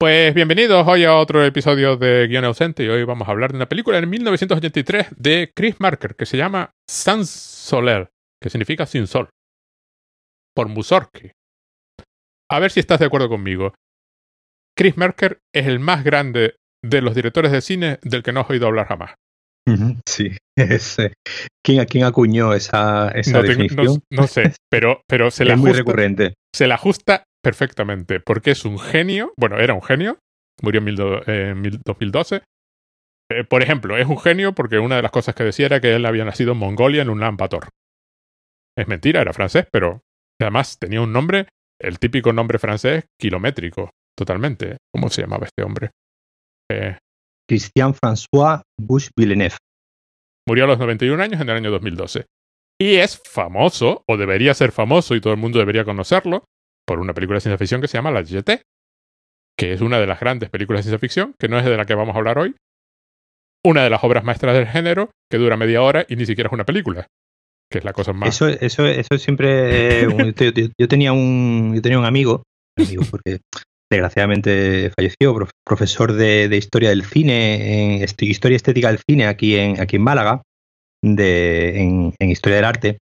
Pues bienvenidos hoy a otro episodio de Guión Ausente y hoy vamos a hablar de una película en 1983 de Chris Marker que se llama Sans Soler, que significa sin sol, por Mussorgsky. A ver si estás de acuerdo conmigo. Chris Marker es el más grande de los directores de cine del que no has oído hablar jamás. Sí, ¿quién, ¿quién, acuñó esa, esa no, definición? no, no, sé, pero, pero se, es muy recurrente. se la ajusta perfectamente, porque es un genio, bueno, era un genio, murió en, mil do, eh, mil 2012. Eh, por ejemplo, es un genio porque una de las cosas que decía era que él había nacido en Mongolia en un Lampator. Es mentira, era francés, pero además tenía un nombre, el típico nombre francés, kilométrico, totalmente. ¿Cómo se llamaba este hombre? Eh, Christian François Bush Villeneuve. Murió a los 91 años en el año 2012. Y es famoso, o debería ser famoso, y todo el mundo debería conocerlo, por una película de ciencia ficción que se llama La GT, que es una de las grandes películas de ciencia ficción, que no es de la que vamos a hablar hoy. Una de las obras maestras del género, que dura media hora y ni siquiera es una película. Que es la cosa más. Eso, eso, eso siempre. Eh, yo, yo, yo, tenía un, yo tenía un amigo, amigo porque desgraciadamente falleció, prof, profesor de, de, historia del cine, en historia estética del cine aquí en, aquí en Málaga, de, en, en historia del arte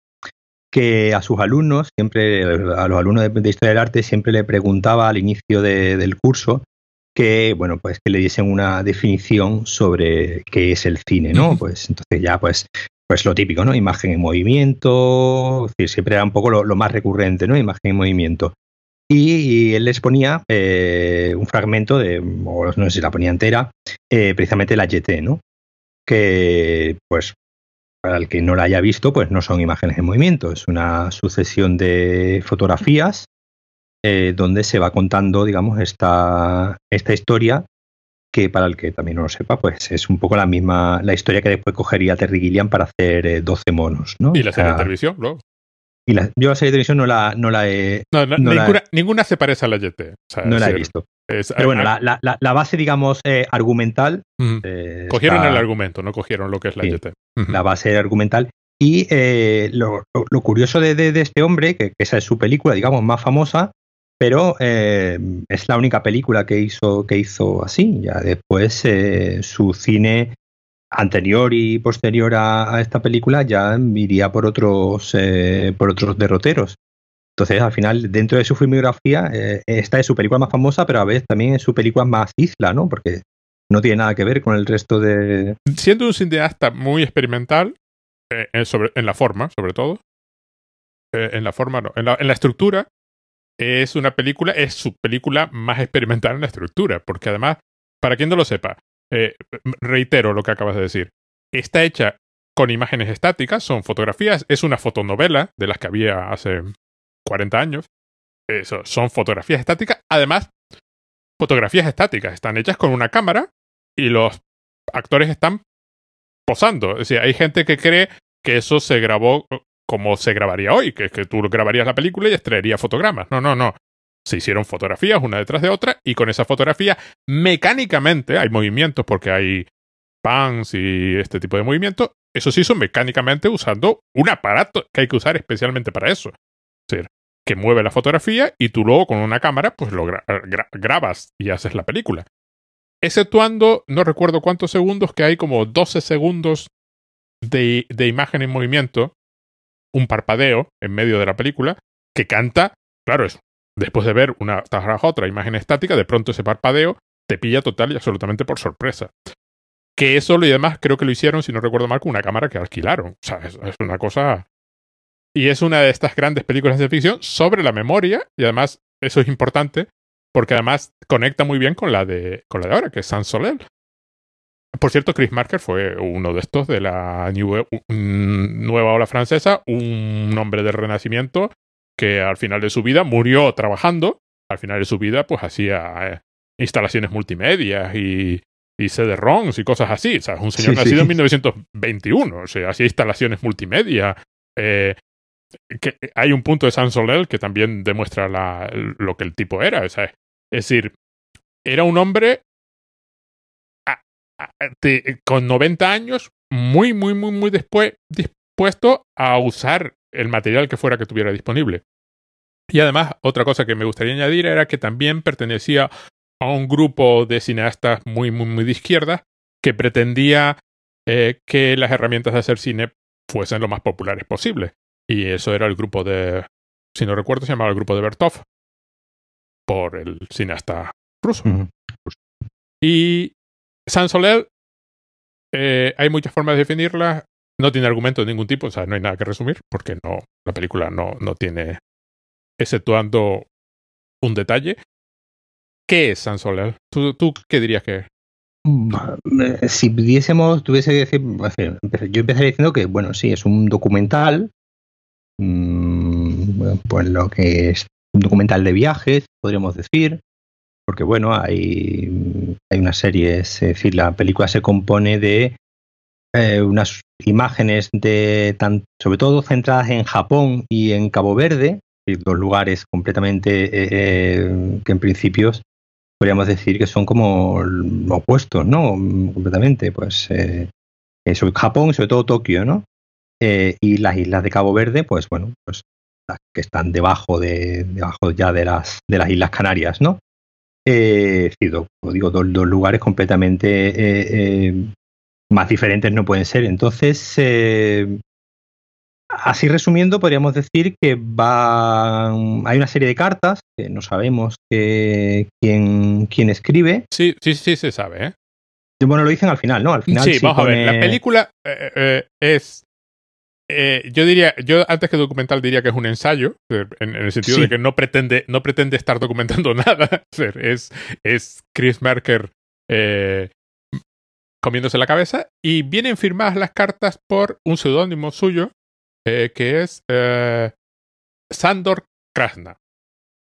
que a sus alumnos, siempre, a los alumnos de, de, historia del arte, siempre le preguntaba al inicio de, del curso que, bueno, pues que le diesen una definición sobre qué es el cine, ¿no? Pues entonces ya, pues, pues lo típico, ¿no? Imagen en movimiento, es decir, siempre era un poco lo, lo más recurrente, ¿no? Imagen en movimiento. Y, y él les ponía eh, un fragmento de, o no sé si la ponía entera, eh, precisamente la YT, ¿no? Que, pues, para el que no la haya visto, pues no son imágenes en movimiento, es una sucesión de fotografías eh, donde se va contando, digamos, esta, esta historia que para el que también no lo sepa, pues es un poco la misma, la historia que después cogería Terry Gilliam para hacer eh, 12 monos, ¿no? Y la serie o sea, de televisión, ¿no? Y la, yo la serie de televisión no la, no la he... No, no, no ninguna, la he, ninguna, se parece a la YT. O sea, no la he visto. Es, Pero bueno, la, la, la, base, digamos, eh, argumental. Uh -huh. eh, cogieron está, el argumento, no cogieron lo que es la sí, YT. Uh -huh. La base argumental. Y eh, lo, lo, lo, curioso de, de, de este hombre, que, que, esa es su película, digamos, más famosa, pero eh, es la única película que hizo, que hizo así. Ya después eh, su cine anterior y posterior a, esta película ya iría por otros, eh, por otros derroteros. Entonces, al final, dentro de su filmografía, eh, esta es su película más famosa, pero a veces también es su película más isla, ¿no? Porque no tiene nada que ver con el resto de. Siendo un cineasta muy experimental, eh, en, sobre, en, la forma, sobre todo. Eh, en la forma, no. En la, estructura, es una película, es su película más experimental en la estructura. Porque además, para quien no lo sepa, eh, reitero lo que acabas de decir. Está hecha con imágenes estáticas, son fotografías, es una fotonovela de las que había hace 40 años. Eso, son fotografías estáticas. Además, fotografías estáticas están hechas con una cámara y los actores están posando. Es decir, hay gente que cree que eso se grabó como se grabaría hoy, que que tú grabarías la película y extraerías fotogramas. No, no, no. Se hicieron fotografías una detrás de otra y con esa fotografía mecánicamente hay movimientos porque hay pans y este tipo de movimientos. Eso se hizo mecánicamente usando un aparato que hay que usar especialmente para eso. Es decir, que mueve la fotografía y tú luego con una cámara pues lo gra gra grabas y haces la película. Exceptuando, no recuerdo cuántos segundos, que hay como 12 segundos de, de imagen en movimiento, un parpadeo en medio de la película, que canta, claro, es después de ver una tras otra imagen estática, de pronto ese parpadeo te pilla total y absolutamente por sorpresa. Que eso y demás creo que lo hicieron, si no recuerdo mal, con una cámara que alquilaron. O sea, es, una cosa y es una de estas grandes películas de ficción sobre la memoria, y además eso es importante, porque además conecta muy bien con la de, con la de ahora, que es Sans Soleil. Por cierto, Chris Marker fue uno de estos de la nueva ola francesa, un hombre del renacimiento que al final de su vida murió trabajando, al final de su vida pues hacía eh, instalaciones multimedia y, y CD-ROMs y cosas así. O sea, es un señor sí, nacido sí. en 1921, o sea, hacía instalaciones multimedia, eh, que hay un punto de San Soler que también demuestra la, lo que el tipo era. O sea, es decir, era un hombre a, a, de, con 90 años muy, muy, muy, muy después, dispuesto a usar el material que fuera que tuviera disponible. Y además, otra cosa que me gustaría añadir era que también pertenecía a un grupo de cineastas muy, muy, muy de izquierda que pretendía eh, que las herramientas de hacer cine fuesen lo más populares posible. Y eso era el grupo de, si no recuerdo, se llamaba el grupo de Bertov, por el cineasta ruso. Y San Soler, eh, hay muchas formas de definirla. No tiene argumento de ningún tipo, o sea, no hay nada que resumir, porque no, la película no, no tiene, exceptuando un detalle. ¿Qué es San Soler? ¿Tú, ¿Tú, qué dirías que es? Mm, eh, si pudiésemos, tuviese que decir, yo empezaría diciendo que, bueno, sí, es un documental, mmm, pues lo que es un documental de viajes, podríamos decir, porque, bueno, hay, hay una serie, es decir, la película se compone de eh, unas imágenes de, tan, sobre todo centradas en Japón y en Cabo Verde, dos lugares completamente eh, eh, que en principio podríamos decir que son como opuestos, ¿no? Completamente, pues eh, sobre Japón sobre todo Tokio, ¿no? Eh, y las islas de Cabo Verde, pues bueno, pues las que están debajo de debajo ya de las de las islas Canarias, ¿no? Eh, digo, dos, dos, lugares completamente eh, eh, más diferentes no pueden ser. Entonces, eh, Así resumiendo, podríamos decir que va, hay una serie de cartas que no sabemos que, quién, quién escribe. Sí, sí, sí se sabe, ¿eh? Bueno, lo dicen al final, ¿no? Al final sí, sí vamos pone... a ver. La película eh, eh, es. Eh, yo diría, yo antes que documental diría que es un ensayo, en, en el sentido sí. de que no pretende, no pretende estar documentando nada. Es, es Chris Merker comiéndose la cabeza y vienen firmadas las cartas por un seudónimo suyo eh, que es eh, Sandor Krasna.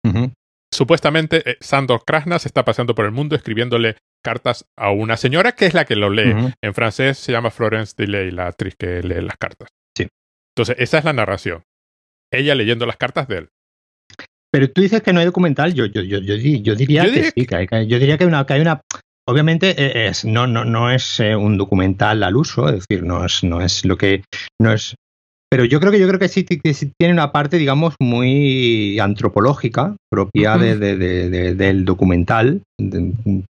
Uh -huh. Supuestamente eh, Sandor Krasna se está paseando por el mundo escribiéndole cartas a una señora que es la que lo lee. Uh -huh. En francés se llama Florence Delay, la actriz que lee las cartas. Sí. Entonces, esa es la narración. Ella leyendo las cartas de él. Pero tú dices que no hay documental, yo, yo, yo, yo, yo diría, yo que sí, que hay, que, yo diría que, una, que hay una... Obviamente es, no, no, no es un documental al uso, es decir, no es, no es lo que... No es, pero yo creo que yo creo que sí, que sí tiene una parte, digamos, muy antropológica, propia uh -huh. de, de, de, del documental,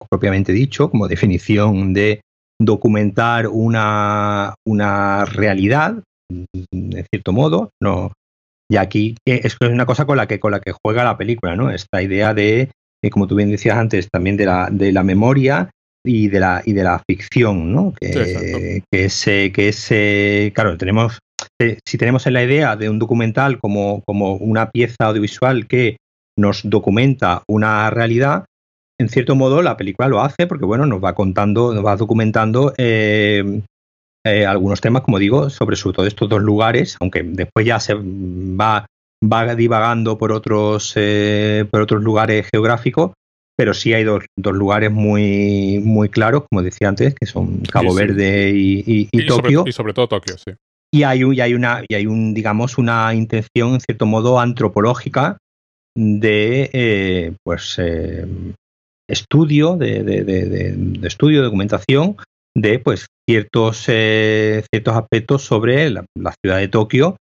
propiamente dicho, como definición de documentar una, una realidad, de cierto modo. No, y aquí es una cosa con la que, con la que juega la película, ¿no? Esta idea de, como tú bien decías antes, también de la, de la memoria y de la y de la ficción, ¿no? Que, sí, que es que es claro, tenemos eh, si tenemos en la idea de un documental como, como una pieza audiovisual que nos documenta una realidad, en cierto modo la película lo hace porque bueno, nos va contando, nos va documentando eh, eh, algunos temas, como digo, sobre sobre todo estos dos lugares, aunque después ya se va, va divagando por otros, eh, por otros lugares geográficos, pero sí hay dos, dos, lugares muy, muy claros, como decía antes, que son Cabo sí, sí. Verde y, y, y, y Tokio. Sobre, y sobre todo Tokio, sí y hay, y hay una y hay un digamos una intención en cierto modo antropológica de eh, pues eh, estudio de, de, de, estudio documentación de pues ciertos eh, ciertos aspectos sobre la, la, ciudad de Tokio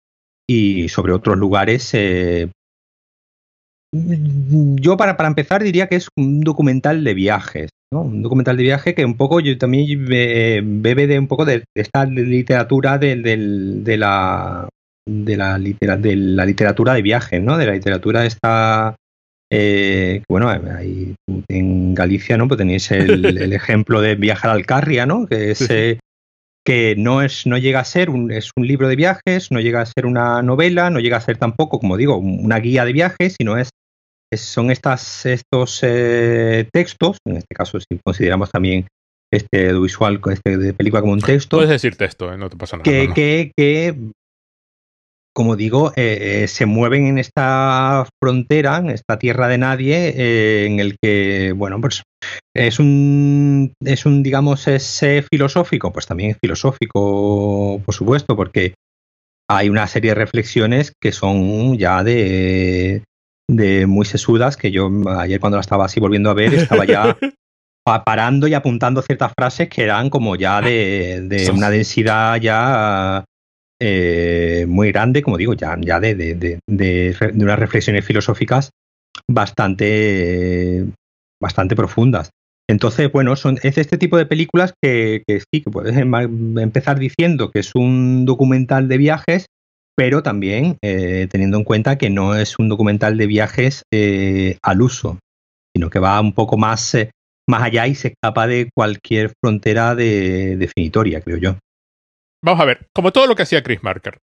y sobre otros lugares eh, yo para, para empezar diría que es un documental de viajes ¿no? Un documental de viaje que un poco yo también eh, bebe de un poco de, de esta literatura de, de, de, la de la, litera, de la literatura de viaje, ¿no? De la literatura esta eh, bueno, ahí en Galicia, ¿no? Pues tenéis el, el ejemplo de Viajar al Carria, ¿no? Que es eh, que no es no llega a ser un es un libro de viajes, no llega a ser una novela, no llega a ser tampoco, como digo, una guía de viajes, sino es son estas, estos eh, textos, en este caso si consideramos también este visual este de película como un texto. Puedes decir texto, ¿eh? no te pasa nada. Que, no, que, que como digo, eh, se mueven en esta frontera, en esta tierra de nadie, en el que, bueno, pues es un, es un, digamos, es filosófico, pues también es filosófico, por supuesto, porque hay una serie de reflexiones que son ya de, de muy sesudas que yo ayer cuando la estaba así volviendo a ver estaba ya parando y apuntando ciertas frases que eran como ya de, de una densidad ya eh, muy grande, como digo, ya, ya de, de, de, de, unas reflexiones filosóficas bastante bastante profundas. Entonces, bueno, son, es este tipo de películas que, que sí, que puedes em, empezar diciendo que es un documental de viajes, pero también eh, teniendo en cuenta que no es un documental de viajes eh, al uso, sino que va un poco más, eh, más allá y se escapa de cualquier frontera de, definitoria, creo yo. Vamos a ver, como todo lo que hacía Chris Marker,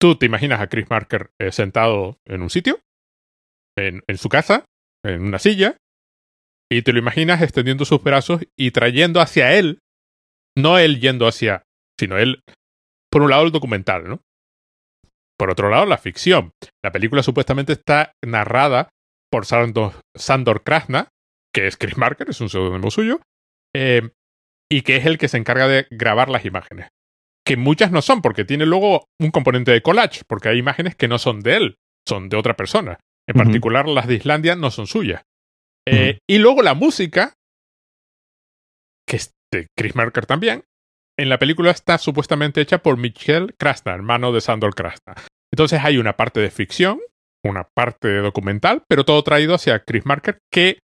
tú te imaginas a Chris Marker sentado en un sitio, en, en su casa, en una silla, y te lo imaginas extendiendo sus brazos y trayendo hacia él, no él yendo hacia, sino él, por un lado el documental, ¿no? Por otro lado, la ficción. La película supuestamente está narrada por Sandor, Krasna, que es Chris Marker, es un pseudónimo suyo, eh, y que es el que se encarga de grabar las imágenes. Que muchas no son, porque tiene luego un componente de collage, porque hay imágenes que no son de él, son de otra persona. En particular, las de Islandia no son suyas. Eh, y luego la música, que es de Chris Marker también, en la película está supuestamente hecha por Michel Krasna, hermano de Sandor Krasna. Entonces hay una parte de ficción, una parte de documental, pero todo traído hacia Chris Marker, que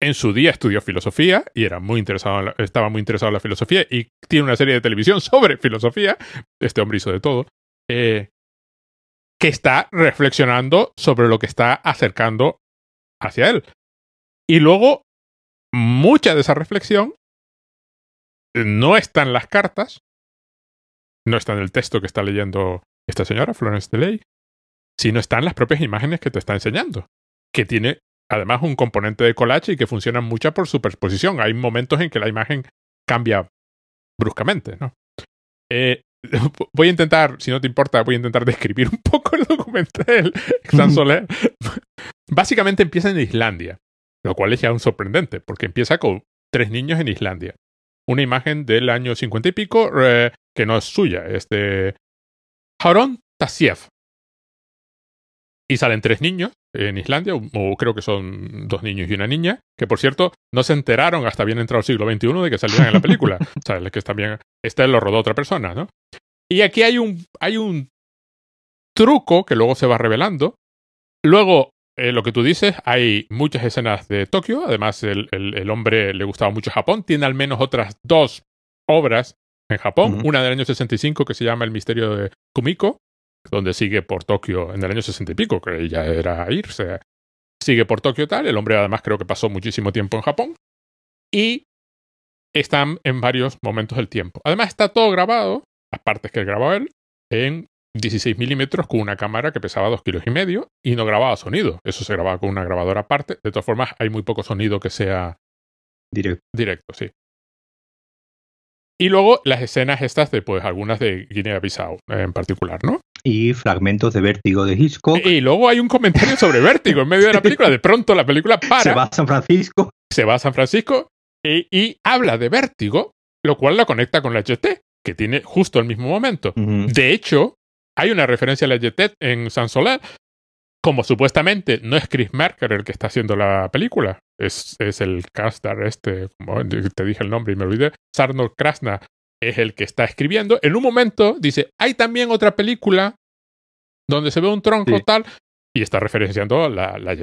en su día estudió filosofía y era muy interesado estaba muy interesado en la filosofía y tiene una serie de televisión sobre filosofía. Este hombre hizo de todo. Eh, que está reflexionando sobre lo que está acercando hacia él. Y luego, mucha de esa reflexión no está en las cartas, no está en el texto que está leyendo esta señora, Florence Delay, sino está en las propias imágenes que te está enseñando, que tiene además un componente de collage y que funcionan mucho por superposición. Hay momentos en que la imagen cambia bruscamente, ¿no? Eh, voy a intentar, si no te importa, voy a intentar describir un poco el documental San Soler. Básicamente empieza en Islandia, lo cual es ya un sorprendente, porque empieza con tres niños en Islandia. Una imagen del año cincuenta y pico eh, que no es suya, es de Haron Tassiev. Y salen tres niños en Islandia, o creo que son dos niños y una niña, que por cierto no se enteraron hasta bien entrado el siglo XXI de que salían en la película. o sea, que también, este lo rodó otra persona, ¿no? Y aquí hay un, hay un truco que luego se va revelando. Luego, eh, lo que tú dices, hay muchas escenas de Tokio. Además, el, el, hombre le gustaba mucho Japón. Tiene al menos otras dos obras en Japón. Una del año 65 que se llama El misterio de Kumiko, donde sigue por Tokio en el año 60 y pico, que ella era irse. Sigue por Tokio tal. El hombre además creo que pasó muchísimo tiempo en Japón. Y están en varios momentos del tiempo. Además, está todo grabado las partes que grababa él en 16 milímetros con una cámara que pesaba 2 kilos y medio y no grababa sonido. Eso se grababa con una grabadora aparte. De todas formas, hay muy poco sonido que sea directo. Directo, sí. Y luego las escenas estas de, pues, algunas de Guinea-Bissau en particular, ¿no? Y fragmentos de Vértigo de Hitchcock. Y luego hay un comentario sobre Vértigo en medio de la película. De pronto la película para. Se va a San Francisco. Se va a San Francisco y, y habla de Vértigo, lo cual la conecta con la HT que tiene justo el mismo momento. De hecho, hay una referencia a la Jetet en San Soler, como supuestamente no es Chris Merker el que está haciendo la película, es, es el Kastar este, como te dije el nombre y me olvidé, Sarno Krasna es el que está escribiendo. En un momento dice, hay también otra película donde se ve un tronco tal, y está referenciando la, la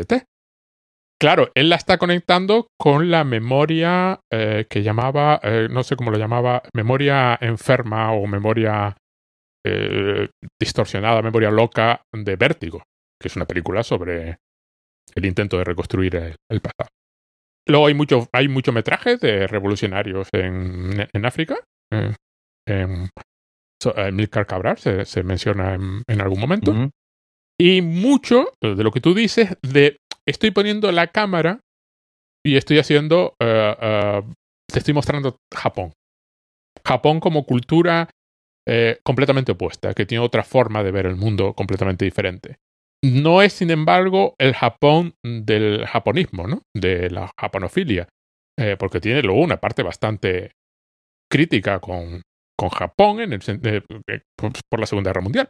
Claro, él la está conectando con la memoria eh, que llamaba, eh, no sé cómo lo llamaba, memoria enferma o memoria eh, distorsionada, memoria loca de Vértigo, que es una película sobre el intento de reconstruir el, pasado. Luego hay mucho, hay mucho metraje de revolucionarios en, en África. en, Milcar Cabral se, menciona en, algún momento. Y mucho de lo que tú dices de estoy poniendo la cámara y estoy haciendo, eh, eh, te estoy mostrando Japón. Japón como cultura eh, completamente opuesta, que tiene otra forma de ver el mundo completamente diferente. No es, sin embargo, el Japón del japonismo, ¿no? De la japonofilia, porque tiene luego una parte bastante crítica con, con Japón en el, por la Segunda Guerra Mundial.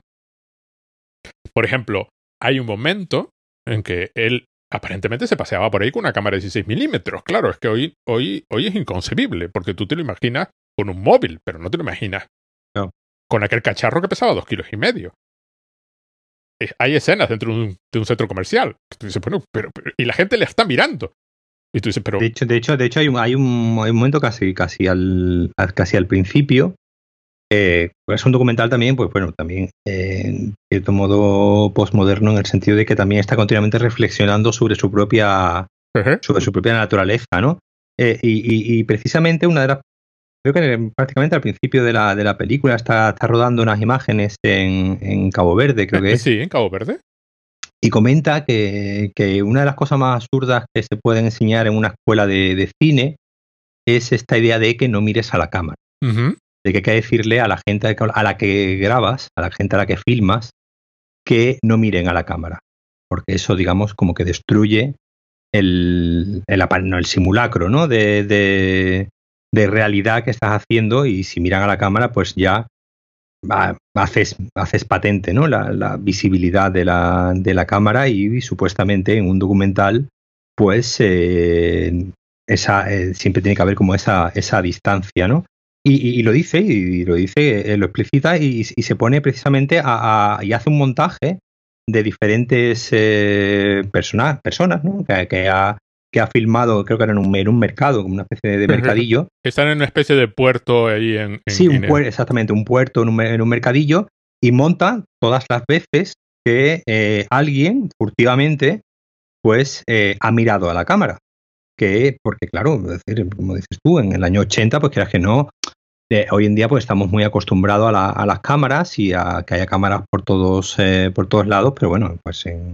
Por ejemplo, hay un momento en que él aparentemente se paseaba por ahí con una cámara de 16 milímetros. Claro, es que hoy, hoy, hoy es inconcebible, porque tú te lo imaginas con un móvil, pero no te lo imaginas con aquel cacharro que pesaba dos kilos y medio. Eh, hay escenas dentro de un, centro comercial. pero, y la gente le está mirando. Y tú dices, pero... De hecho, de hecho, de hecho hay, un, hay, un, hay un momento casi, casi, al, casi al principio eh, es un documental también, pues bueno, también eh, en cierto modo postmoderno en el sentido de que también está continuamente reflexionando sobre su propia, sobre su propia naturaleza, ¿no? Eh, y, precisamente una de las, creo que prácticamente al principio de la, de la película está, está rodando unas imágenes en, en Cabo Verde, creo que es. Sí, en Cabo Verde. Y comenta que, que, una de las cosas más absurdas que se pueden enseñar en una escuela de, de cine es esta idea de que no mires a la cámara de que hay que decirle a la gente a la que grabas, a la gente a la que filmas, que no miren a la cámara. Porque eso, digamos, como que destruye el, el, el simulacro ¿no? De, de, de, realidad que estás haciendo y si miran a la cámara, pues ya haces, haces patente ¿no? la, visibilidad de la, de la cámara y, supuestamente en un documental, pues eh, esa, eh, siempre tiene que haber como esa, esa distancia, ¿no? Y, lo dice, y lo dice, eh, lo explicita y, se pone precisamente a, y hace un montaje de diferentes personas, personas ¿no? que, ha, que ha filmado, creo que era en un, en un mercado, como una especie de mercadillo. Están en una especie de puerto ahí en... sí, un exactamente, un puerto en un, en un, mercadillo y monta todas las veces que eh, alguien furtivamente pues ha mirado a la cámara. Que, porque claro, decir, como dices tú, en el año 80, pues quieras que no, hoy en día pues estamos muy acostumbrados a, las cámaras y a que haya cámaras por todos eh, por todos lados, pero bueno, pues en,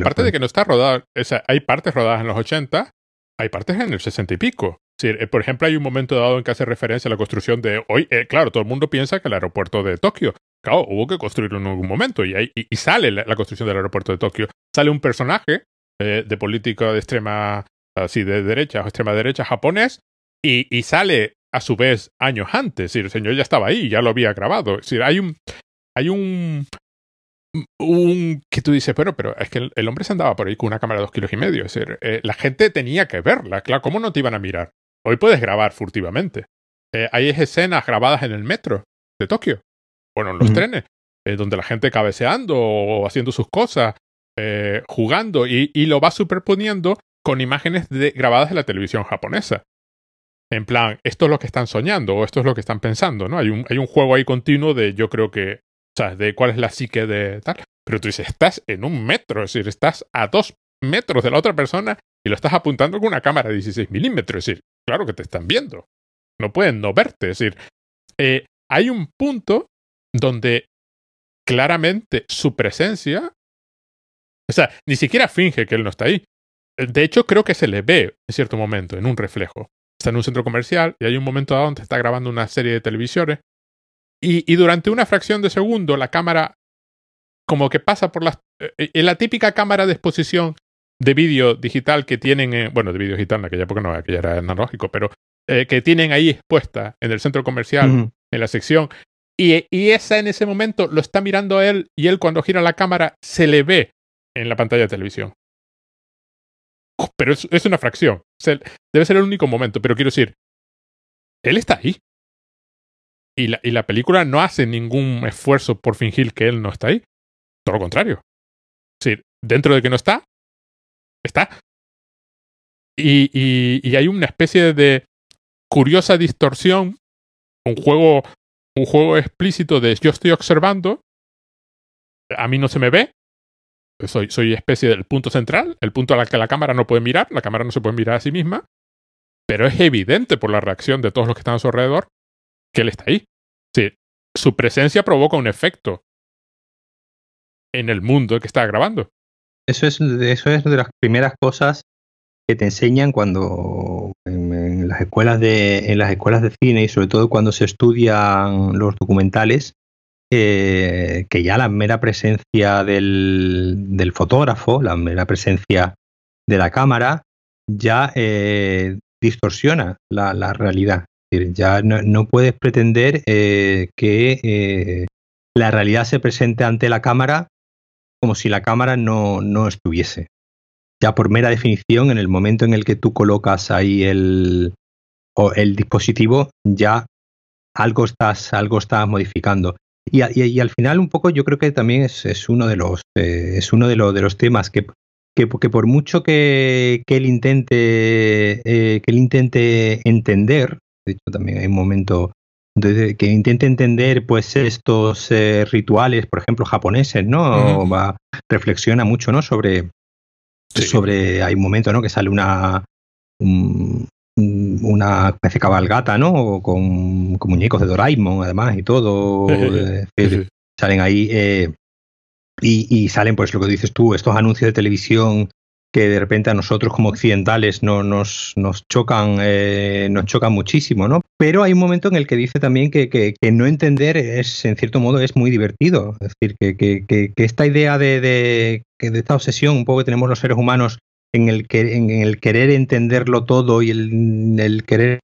aparte, de que no está rodado, hay partes rodadas en los 80, hay partes en el 60 y pico. Eh, por ejemplo, hay un momento dado en que hace referencia a la construcción de hoy, eh, claro, todo el mundo piensa que el aeropuerto de Tokio, claro, hubo que construirlo en algún momento y, y, sale la, construcción del aeropuerto de Tokio. Sale un personaje de político de extrema, así de derecha o extrema derecha japonés y, y, sale a su vez años antes. Es el señor ya estaba ahí, ya lo había grabado. Es decir, hay un. Hay un. Un que tú dices, pero, pero es que el, hombre se andaba por ahí con una cámara de dos kilos y medio. Es decir, eh, la gente tenía que verla. Claro, ¿cómo no te iban a mirar? Hoy puedes grabar furtivamente. Eh, hay escenas grabadas en el metro de Tokio. Bueno, en los trenes, eh, donde la gente cabeceando o haciendo sus cosas, jugando, y, y, lo va superponiendo con imágenes de, grabadas de la televisión japonesa en plan, esto es lo que están soñando o esto es lo que están pensando, ¿no? Hay un, juego ahí continuo de yo creo que, ¿sabes? De cuál es la psique de tal. Pero tú dices, estás en un metro, es decir, estás a dos metros de la otra persona y lo estás apuntando con una cámara de 16 milímetros, es decir, claro que te están viendo. No pueden no verte, es decir, eh, hay un punto donde claramente su presencia, o sea, ni siquiera finge que él no está ahí. De hecho, creo que se le ve en cierto momento, en un reflejo está en un centro comercial y hay un momento dado donde está grabando una serie de televisiones. Y, y durante una fracción de segundo la cámara como que pasa por las... Eh, en la típica cámara de exposición de vídeo digital que tienen, bueno, de vídeo digital en aquella época no, aquella era analógico, pero eh, que tienen ahí expuesta en el centro comercial, en la sección, y, y, esa en ese momento lo está mirando él y él cuando gira la cámara se le ve en la pantalla de televisión pero es, una fracción. debe ser el único momento, pero quiero decir, él está ahí. Y la, y la película no hace ningún esfuerzo por fingir que él no está ahí. Todo lo contrario. Es decir, dentro de que no está, está. Y, y, y hay una especie de curiosa distorsión, un juego, un juego explícito de yo estoy observando, a mí no se me ve, soy, soy especie del punto central, el punto al que la cámara no puede mirar, la cámara no se puede mirar a sí misma, pero es evidente por la reacción de todos los que están a su alrededor que él está ahí. Sí, su presencia provoca un efecto en el mundo que está grabando. Eso es, eso es de las primeras cosas que te enseñan cuando en, las escuelas de en las escuelas de cine y sobre todo cuando se estudian los documentales eh, que ya la mera presencia del, fotógrafo, la mera presencia de la cámara, ya eh, distorsiona la, realidad. ya no, puedes pretender eh, que la realidad se presente ante la cámara como si la cámara no, no estuviese. Ya por mera definición, en el momento en el que tú colocas ahí el, el dispositivo, ya algo estás, algo estás modificando. Y, al final un poco yo creo que también es, uno de los eh, es uno de, de los temas que que, que por mucho que, que él intente eh, que él intente entender, de hecho también hay un momento de, que intente entender pues estos eh, rituales, por ejemplo, japoneses, ¿no? Va, reflexiona mucho, ¿no? Sobre, sobre, hay un momento, ¿no? Que sale una, una especie de cabalgata, ¿no? Con, con, muñecos de Doraemon, además, y todo. Salen ahí eh, y, y, salen, pues lo que dices tú, estos anuncios de televisión que de repente a nosotros como occidentales no, nos, nos, chocan, eh, nos chocan muchísimo, ¿no? Pero hay un momento en el que dice también que, que, no entender es, en cierto modo, es muy divertido. Es decir, que, que esta idea de, de, de, esta obsesión un poco que tenemos los seres humanos en el, que, en el querer entenderlo todo y el, el querer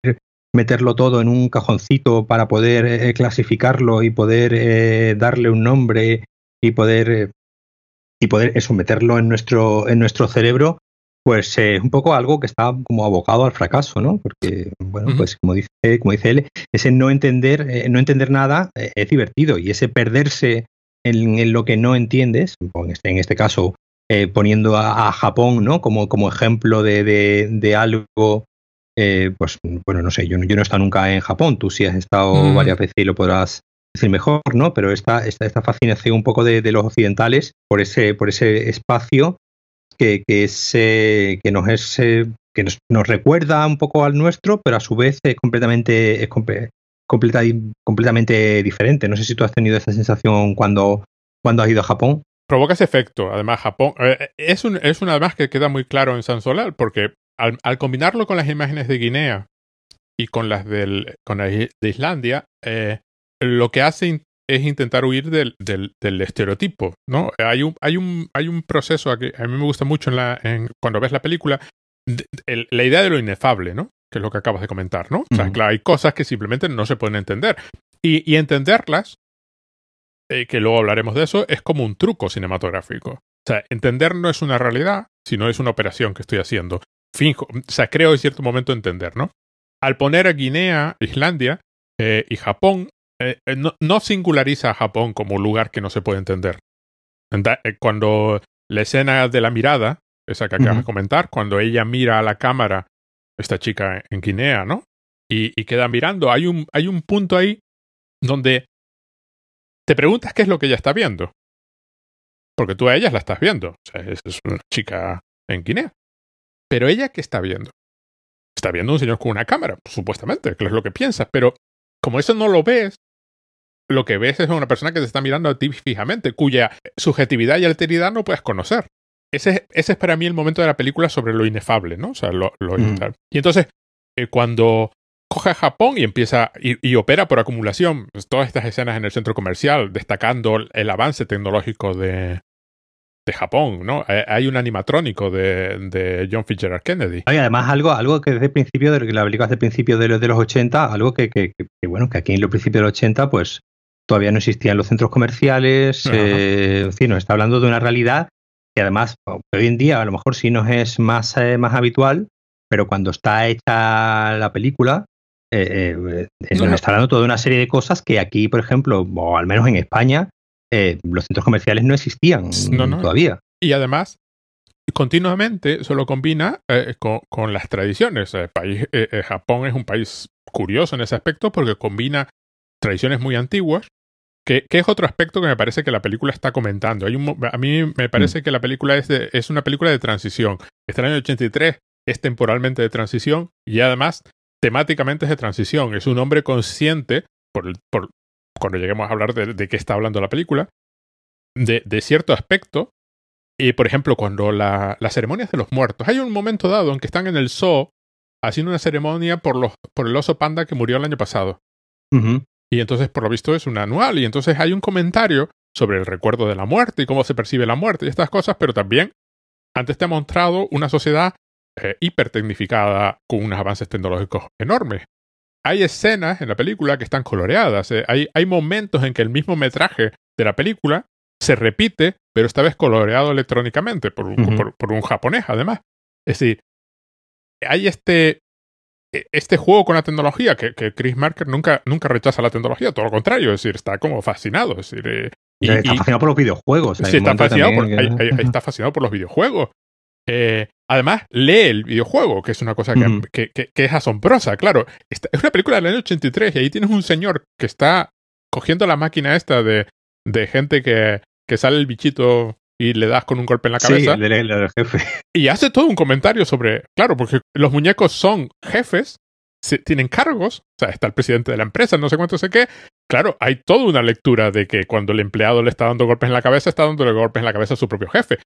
meterlo todo en un cajoncito para poder eh, clasificarlo y poder eh, darle un nombre y poder eh, y poder eso meterlo en nuestro en nuestro cerebro pues es un poco algo que está como abocado al fracaso no porque bueno pues como dice como dice él ese no entender no entender nada es divertido y ese perderse en, lo que no entiendes en este, en este caso poniendo a, Japón no como como ejemplo de, de, de algo eh, pues bueno, no sé, yo, yo no he estado nunca en Japón, tú sí has estado mm. varias veces y lo podrás decir mejor, ¿no? Pero esta, esta, esta fascinación un poco de, los occidentales por ese, por ese espacio que, que, es, que nos es que nos, nos, recuerda un poco al nuestro, pero a su vez es completamente, es completa, completamente diferente. No sé si tú has tenido esa sensación cuando, cuando has ido a Japón. Provoca ese efecto. Además, Japón eh, es, un, es una además que queda muy claro en San Solar, porque al, combinarlo con las imágenes de Guinea y con las del, con de Islandia, eh, lo que hace es intentar huir del, del, estereotipo, ¿no? Hay un, hay un, hay un proceso que a mí me gusta mucho en la, en, cuando ves la película, la idea de lo inefable, ¿no? Que es lo que acabas de comentar, ¿no? O sea, claro, hay cosas que simplemente no se pueden entender. Y, y entenderlas, eh, que luego hablaremos de eso, es como un truco cinematográfico. O sea, entender no es una realidad, sino es una operación que estoy haciendo finjo, o sea, creo en cierto momento entender, ¿no? Al poner a Guinea, Islandia eh, y Japón, eh, eh, no, singulariza a Japón como lugar que no se puede entender. Cuando la escena de la mirada, esa que acabas de comentar, cuando ella mira a la cámara, esta chica en Guinea, ¿no? Y, y, queda mirando, hay un, hay un punto ahí donde te preguntas qué es lo que ella está viendo. Porque tú a ella la estás viendo. O sea, es una chica en Guinea. Pero ella, ¿qué está viendo? Está viendo un señor con una cámara, supuestamente, que es lo que piensas, pero como eso no lo ves, lo que ves es una persona que te está mirando a ti fijamente, cuya subjetividad y alteridad no puedes conocer. Ese, ese es para mí el momento de la película sobre lo inefable, ¿no? O sea, lo, mm. Y entonces, eh, cuando coge a Japón y empieza y, opera por acumulación pues, todas estas escenas en el centro comercial, destacando el avance tecnológico de, de Japón, ¿no? Hay un animatrónico de, de John Fitzgerald Kennedy. Hay además algo, algo que desde el principio, de la película desde el principio de los, de los 80, algo que, que, bueno, que aquí en los principios de los 80, pues todavía no existían los centros comerciales, eh, en fin, nos está hablando de una realidad que además hoy en día a lo mejor sí nos es más, eh, más habitual, pero cuando está hecha la película, eh, eh nos está hablando toda una serie de cosas que aquí, por ejemplo, o al menos en España, eh, los centros comerciales no existían todavía. Y además, continuamente se lo combina eh, con, las tradiciones. El país, eh, Japón es un país curioso en ese aspecto porque combina tradiciones muy antiguas, que, es otro aspecto que me parece que la película está comentando. Hay un, a mí me parece mm. que la película es, es una película de transición. Este año 83 es temporalmente de transición y además temáticamente es de transición. Es un hombre consciente por, por, cuando lleguemos a hablar de, qué está hablando la película, de, cierto aspecto. Y por ejemplo, cuando la, las ceremonias de los muertos, hay un momento dado en que están en el zoo haciendo una ceremonia por, los, por el oso panda que murió el año pasado. Y entonces, por lo visto, es un anual. Y entonces hay un comentario sobre el recuerdo de la muerte y cómo se percibe la muerte y estas cosas, pero también antes te ha mostrado una sociedad eh, hipertecnificada con unos avances tecnológicos enormes hay escenas en la película que están coloreadas. Eh, hay, hay momentos en que el mismo metraje de la película se repite, pero esta vez coloreado electrónicamente por, por, un japonés, además. Es decir, hay este, e, este juego con la tecnología que, que, Chris Marker nunca, nunca rechaza la tecnología, todo lo contrario, es decir, está como fascinado. Es decir, eh, está fascinado por los videojuegos. Sí, está fascinado, por, está fascinado por los videojuegos. Eh, además, lee el videojuego, que es una cosa que, Ujú. que- que- que es asombrosa, claro. Esta- es una película del año 83 y ahí tienes un señor que está cogiendo la máquina esta de, de gente que, que sale el bichito y le das con un golpe en la Sí, cabeza. el del, el del jefe. Y hace todo un comentario sobre, claro, porque los muñecos son jefes, se- tienen cargos, o sea, está el presidente de la empresa, no sé cuánto sé qué. Claro, hay toda una lectura de que cuando el empleado le está dando golpes en la cabeza, está dándole golpes en la cabeza a su propio jefe.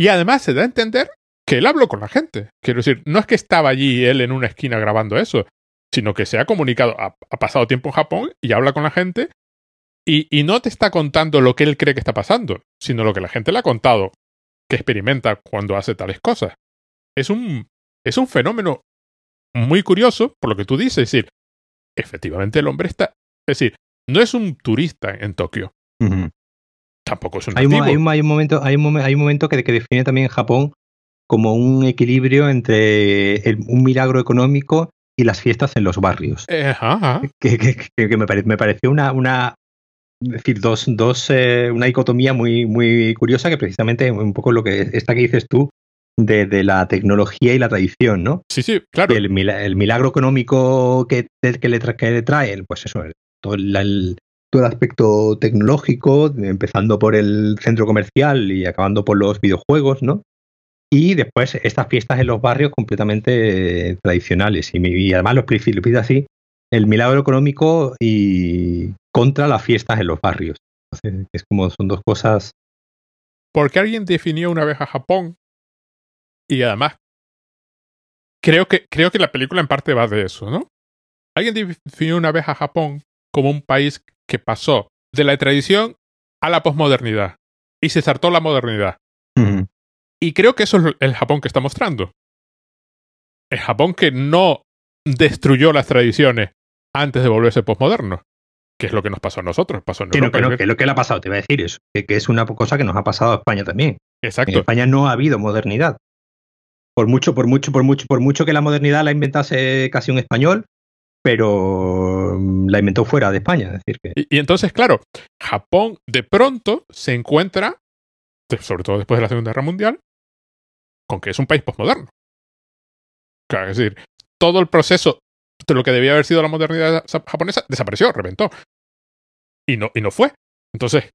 Y además se da a entender que él habló con la gente. Quiero decir, no es que estaba allí él en una esquina grabando eso, sino que se ha comunicado, ha, pasado tiempo en Japón y habla con la gente y, no te está contando lo que él cree que está pasando, sino lo que la gente le ha contado que experimenta cuando hace tales cosas. Es un, es un fenómeno muy curioso, por lo que tú dices, es decir, efectivamente el hombre está, es decir, no es un turista en Tokio. Tampoco es un Hay un, hay un- hay un momento, hay un, hay un momento que, que define también Japón como un equilibrio entre el- un milagro económico y las fiestas en los barrios. Eh, ajá. Que, que- me, pare- me pareció una, una es decir, dos, dos eh, una dicotomía muy, muy curiosa que precisamente un poco lo que esta que dices tú de, de la tecnología y la tradición, ¿no? Sí, sí, claro. El, el milagro económico que, que, le, tra- que le trae, pues eso, todo el, el- todo el aspecto tecnológico, empezando por el centro comercial y acabando por los videojuegos, ¿no? Y después estas fiestas en los barrios completamente eh, tradicionales. Y, y además lo pide así, el milagro económico y contra las fiestas en los barrios. Entonces, es como son dos cosas. Porque alguien definió una vez a Japón y además creo que, creo que la película en parte va de eso, ¿no? Alguien definió una vez a Japón como un país que pasó de la tradición a la posmodernidad y se saltó la modernidad. Y creo que eso es el Japón que está mostrando. El Japón que no destruyó las tradiciones antes de volverse posmoderno. Que es lo que nos pasó a nosotros, pasó en Que no, Europa. que no, que lo que le ha pasado, te voy a decir eso, que, que es una cosa que nos ha pasado a España también. En Exacto. España no ha habido modernidad. Por mucho, por mucho, por mucho, por mucho que la modernidad la inventase casi un español, pero mm, la inventó fuera de España. Es decir, que Y, entonces, claro, Japón de pronto se encuentra, sobre todo después de la Segunda Guerra Mundial, con que es un país posmoderno. Claro, es decir, todo el proceso de lo que debía haber sido la modernidad sa- japonesa desapareció, reventó. Y no, y no fue. Entonces,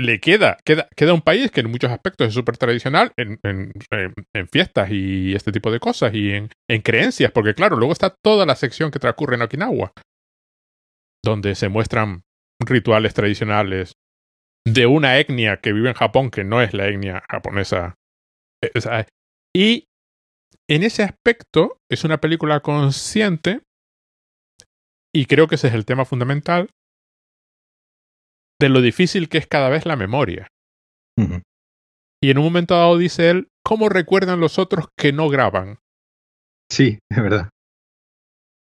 le queda, queda, queda un país que en muchos aspectos es súper tradicional en, en- en- en fiestas y este tipo de cosas y en, en creencias, porque claro, luego está toda la sección que transcurre en Okinawa, donde se muestran rituales tradicionales de una etnia que vive en Japón que no es la etnia japonesa. Eh, y en ese aspecto es una película consciente y creo que ese es el tema fundamental de lo difícil que es cada vez la memoria. Y en un momento dado dice él, ¿cómo recuerdan los otros que no graban? sí, es verdad.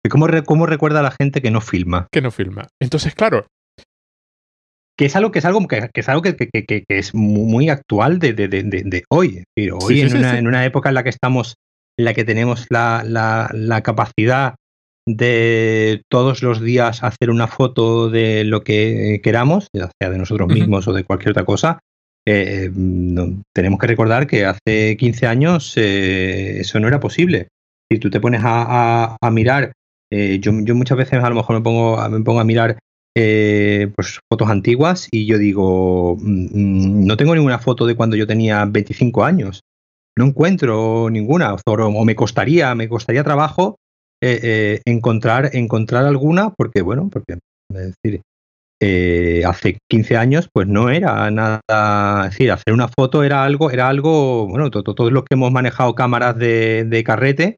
¿Y ¿Cómo, re- ¿Cómo recuerda a la gente que no filma? Que no filma. Entonces, claro, Que es algo que es algo que, que es algo que, que- que- es mu- muy actual de, de- de- de- hoy. Hoy sí, en, sí, una, sí. en una época en la que estamos, en la que tenemos la, la- la capacidad de todos los días hacer una foto de lo que queramos, ya sea de nosotros mismos o de cualquier otra cosa, eh, no- tenemos que recordar que hace 15 años eh, eso no era posible. Si tú te pones a, a- a mirar, eh, yo, yo muchas veces a lo mejor me pongo, a- me pongo a mirar pues, fotos antiguas y yo digo, mm, no tengo ninguna foto de cuando yo tenía 25 años. No encuentro ninguna, o, o me costaría, me costaría trabajo eh, eh, encontrar, encontrar alguna, porque bueno, porque decir, eh, hace 15 años pues no era nada, es decir, hacer una foto era algo, era algo, bueno, to- to- todos los que hemos manejado cámaras de, carrete,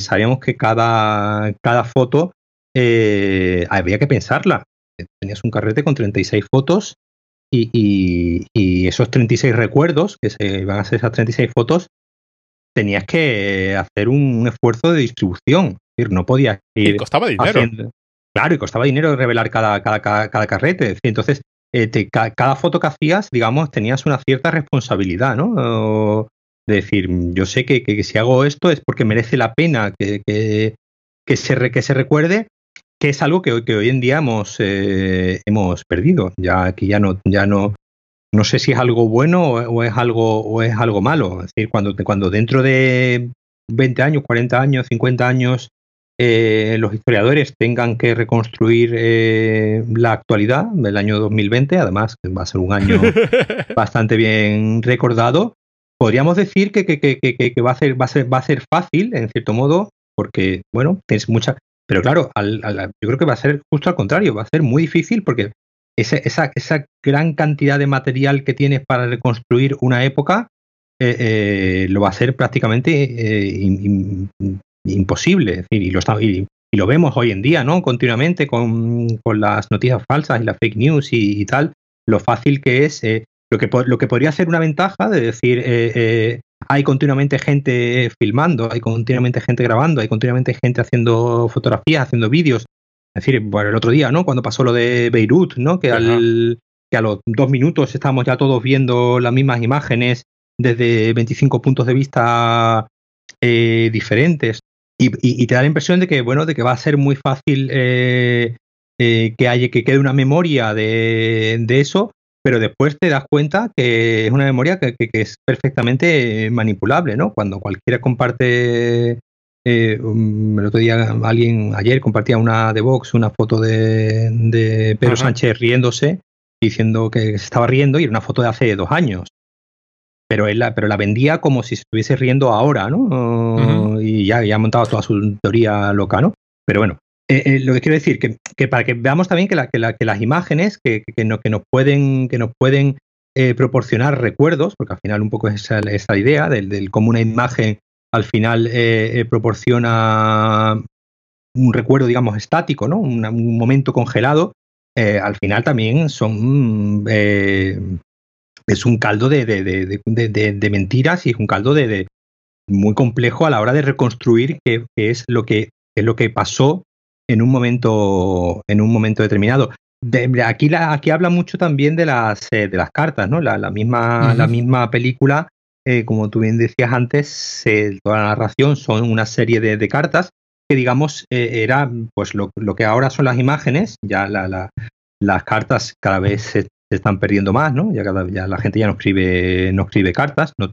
sabíamos que cada, cada foto había que pensarla. Tenías un carrete con 36 fotos y, y- y esos 36 recuerdos, que se iban a ser esas 36 fotos, tenías que hacer un esfuerzo de distribución. Es decir, no podías y ir costaba dinero. haciendo- Claro, y costaba dinero revelar cada, cada, cada, cada carrete. Es decir, entonces, eh, te- ca- cada foto que hacías, digamos, tenías una cierta responsabilidad, ¿no? O de decir, yo sé que, que- que si hago esto es porque merece la pena que, que, que se, re- que se recuerde, que es algo que hoy, que hoy en día hemos, eh, hemos perdido. Ya aquí ya no, ya no, no sé si es algo bueno o, es algo o es algo malo. Es decir, cuando, cuando dentro de 20 años, 40 años, 50 años eh, los historiadores tengan que reconstruir eh, la actualidad del año 2020, además que va a ser un año bastante bien recordado, podríamos decir que, que, que, que, va, a ser, va, a ser, va a ser fácil, en cierto modo, porque, bueno, tienes mucha... Pero claro, yo creo que va a ser justo al contrario, va a ser muy difícil porque esa, esa, esa gran cantidad de material que tienes para reconstruir una época eh, lo va a hacer prácticamente imposible. Es decir, y, lo y, lo vemos hoy en día, ¿no? Continuamente con, las noticias falsas y las fake news y, tal, lo fácil que es, eh, lo, que, lo que podría ser una ventaja de decir, eh, eh, hay continuamente gente filmando, hay continuamente gente grabando, hay continuamente gente haciendo fotografías, haciendo vídeos. Es decir, bueno, el otro día, ¿no? Cuando pasó lo de Beirut, ¿no? Que, al, que a los dos minutos estamos ya todos viendo las mismas imágenes desde 25 puntos de vista diferentes. Y, te da la impresión de que, bueno, de que va a ser muy fácil eh, eh, que haya, que quede una memoria de, eso, pero después te das cuenta que es una memoria que, es perfectamente manipulable, ¿no? Cuando cualquiera comparte, eh, el otro día alguien, ayer compartía una de Vox, una foto de, Pedro Sánchez riéndose, diciendo que se estaba riendo y era una foto de hace dos años pero él la, pero la vendía como si se estuviese riendo ahora, ¿no? Y ya, ya ha montado toda su teoría loca, ¿no? Pero bueno, eh, eh, lo que quiero decir, que, que, para que veamos también que, la, que, la, que las imágenes que, que, no, que nos pueden, que nos pueden eh, proporcionar recuerdos, porque al final un poco es esa, idea del, del, cómo una imagen al final proporciona un recuerdo, digamos, estático, ¿no? Un, un momento congelado, al final también son es un caldo de, de, mentiras y es un caldo de, muy complejo a la hora de reconstruir qué, es lo que es lo que pasó en un momento en un momento determinado. aquí la, aquí habla mucho también de las eh, de las cartas, ¿no? La, misma la misma película, eh, como tú bien decías antes, toda la narración son una serie de, cartas que digamos eh, era pues lo, lo, que ahora son las imágenes, ya la, las cartas cada vez se, están perdiendo más, ¿no? Ya, cada, ya la gente ya no escribe, no escribe cartas, no,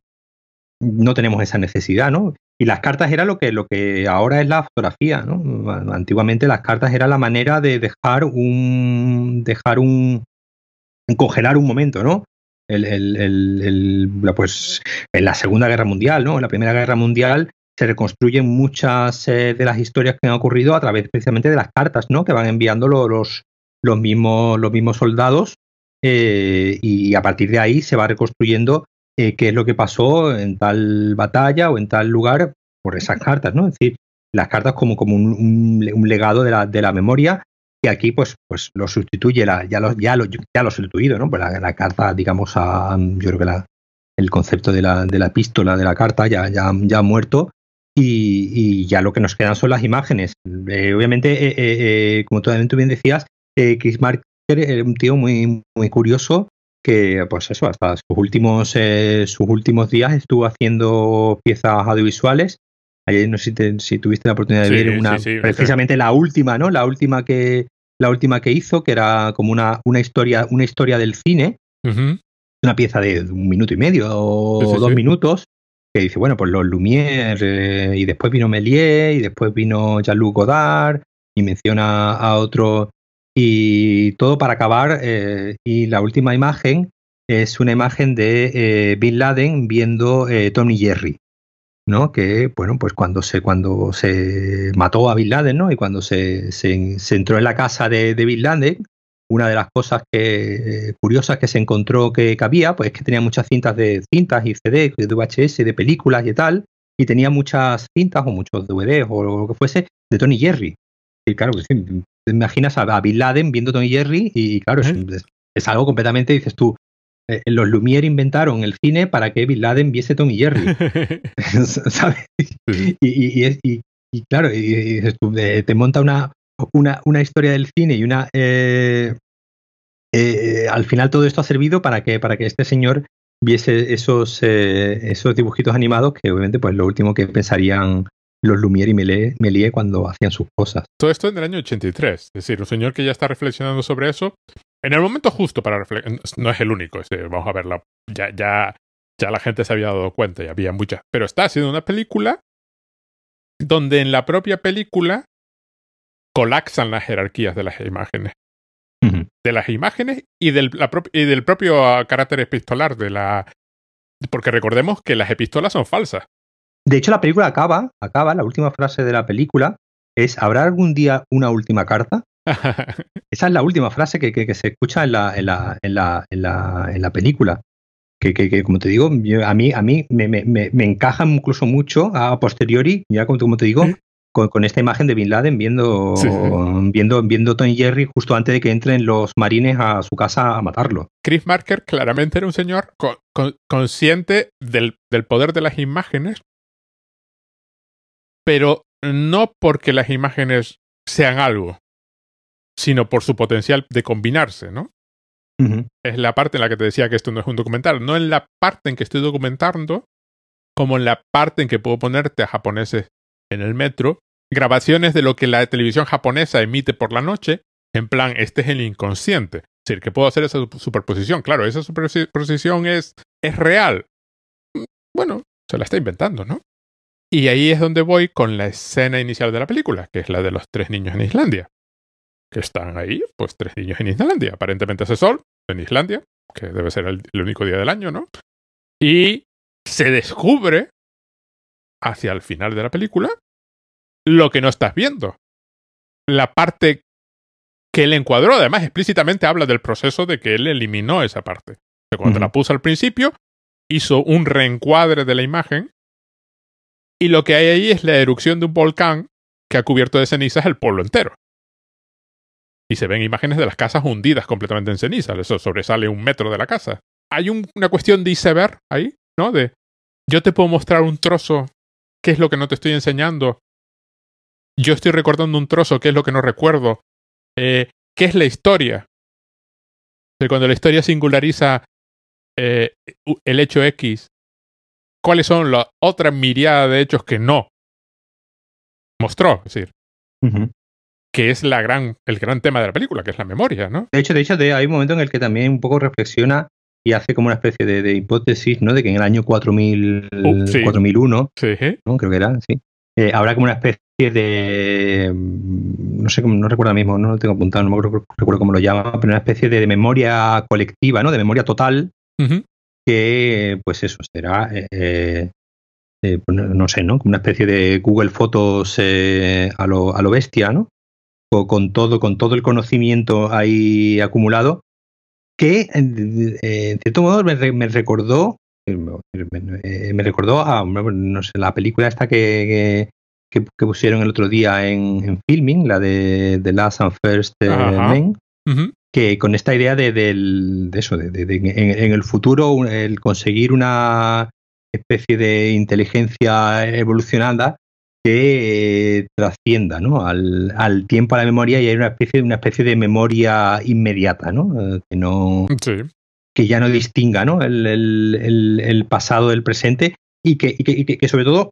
no tenemos esa necesidad, ¿no? Y las cartas era lo que, lo que ahora es la fotografía, ¿no? Antiguamente las cartas era la manera de dejar un. dejar un. congelar un momento, ¿no? El, el, el, pues en la Segunda Guerra Mundial, ¿no? En la Primera Guerra Mundial se reconstruyen muchas eh, de las historias que han ocurrido a través precisamente de las cartas, ¿no? Que van enviando los, los, mismos, los mismos soldados eh, y a partir de ahí se va reconstruyendo eh, qué es lo que pasó en tal batalla o en tal lugar por esas cartas, ¿no? Es decir, las cartas como, como un, legado de la, de la, memoria que aquí pues, pues lo sustituye, la, ya, lo, ya, lo, ya lo sustituido, ¿no? Pues la, carta, digamos, a, yo creo que la, el concepto de la, de la epístola, de la carta, ya, ya, ya ha muerto y, ya lo que nos quedan son las imágenes. Eh, obviamente, como tú bien decías, Chris Mark era un tío muy, muy curioso que, pues eso, hasta sus últimos, eh, sus últimos días estuvo haciendo piezas audiovisuales. Ayer no sé si, tuviste la oportunidad de ver una, precisamente la última, ¿no? La última que, la última que hizo, que era como una, una historia, una historia del cine, una pieza de un minuto y medio o dos minutos, que dice, bueno, pues los Lumière, eh, y después vino Méliès, y después vino Jean-Luc Godard, y menciona a otro y todo para acabar, eh, y la última imagen es una imagen de eh, Bin Laden viendo eh, Tommy Jerry, ¿no? Que, bueno, pues cuando se, cuando se mató a Bin Laden, ¿no? Y cuando se, se, entró en la casa de, de, Bin Laden, una de las cosas que, curiosas que se encontró que, cabía, pues es que tenía muchas cintas de cintas y CD, de VHS, de películas y tal, y tenía muchas cintas o muchos DVDs o lo que fuese de Tony Jerry. Y claro, te imaginas a, Bin Laden viendo Tony Jerry y claro, es, algo completamente, dices tú, eh, los Lumière inventaron el cine para que Bin Laden viese Tommy Jerry. ¿Sabes? Y, y, y, claro, y, tú, te monta una, una, una, historia del cine y una... Eh, eh, al final todo esto ha servido para que, para que este señor viese esos, esos dibujitos animados que obviamente pues lo último que pensarían los Lumière y Méliès cuando hacían sus cosas. Todo esto en el año 83, es decir, un señor que ya está reflexionando sobre eso en el momento justo para reflexionar. No es el único, vamos a verla. Ya, ya, ya la gente se había dado cuenta y había muchas. Pero está haciendo una película donde en la propia película colapsan las jerarquías de las imágenes. De las imágenes y del, y del propio carácter epistolar de la. Porque recordemos que las epístolas son falsas. De hecho, la película acaba, acaba, la última frase de la película es ¿habrá algún día una última carta? Esa es la última frase que, que, se escucha en la, en la, en la, en la, en la película. Que, que, como te digo, a mí, a mí me, me, me, encaja incluso mucho a posteriori, ya como, como te digo, con, con, esta imagen de Bin Laden viendo, viendo, viendo Tony Jerry justo antes de que entren los marines a su casa a matarlo. Chris Marker claramente era un señor consciente del, del poder de las imágenes, pero no porque las imágenes sean algo, sino por su potencial de combinarse, ¿no? Es la parte en la que te decía que esto no es un documental, no en la parte en que estoy documentando, como en la parte en que puedo ponerte a japoneses en el metro, grabaciones de lo que la televisión japonesa emite por la noche, en plan, este es el inconsciente. Es decir, que puedo hacer esa superposición. Claro, esa superposición es, es real. Bueno, se la está inventando, ¿no? Y ahí es donde voy con la escena inicial de la película, que es la de los tres niños en Islandia que están ahí, pues tres niños en Islandia. Aparentemente hace sol en Islandia, que debe ser el, único día del año, ¿no? Y se descubre hacia el final de la película lo que no estás viendo. La parte que él encuadró, además explícitamente habla del proceso de que él eliminó esa parte. cuando la puso al principio, hizo un reencuadre de la imagen y lo que hay ahí es la erupción de un volcán que ha cubierto de cenizas el pueblo entero y se ven imágenes de las casas hundidas completamente en ceniza. Eso sobresale un metro de la casa. Hay una cuestión de iceberg ahí, ¿no? De yo te puedo mostrar un trozo, qué es lo que no te estoy enseñando. Yo estoy recordando un trozo, qué es lo que no recuerdo. Eh, ¿Qué es la historia? cuando la historia singulariza eh, el hecho X, ¿cuáles son las otras miriadas de hechos que no mostró? Es decir, que es la gran, el gran tema de la película, que es la memoria, ¿no? De hecho, de hecho, hay un momento en el que también un poco reflexiona y hace como una especie de, hipótesis, ¿no? De que en el año 4000, 4001, ¿no? creo que era, sí, eh, habrá como una especie de, mm, no sé, no recuerdo mismo, no lo tengo apuntado, no me recuerdo cómo lo llama, pero una especie de, memoria colectiva, ¿no? De memoria total, que, pues eso, será... Eh, eh, pues no sé, ¿no? Como una especie de Google Fotos a, lo, a lo bestia, ¿no? Con todo, con todo el conocimiento ahí acumulado, que en cierto modo me, recordó, me, recordó a no sé, la película esta que, que, pusieron el otro día en, filming, la de The Last and First eh, Men, que con esta idea de, de eso, de, en, el futuro el conseguir una especie de inteligencia evolucionada que trascienda ¿no? al, al, tiempo, a la memoria y hay una especie, una especie de memoria inmediata, ¿no? Eh, que no que ya no distinga ¿no? El, el, el, pasado del presente y que, y que, que, sobre todo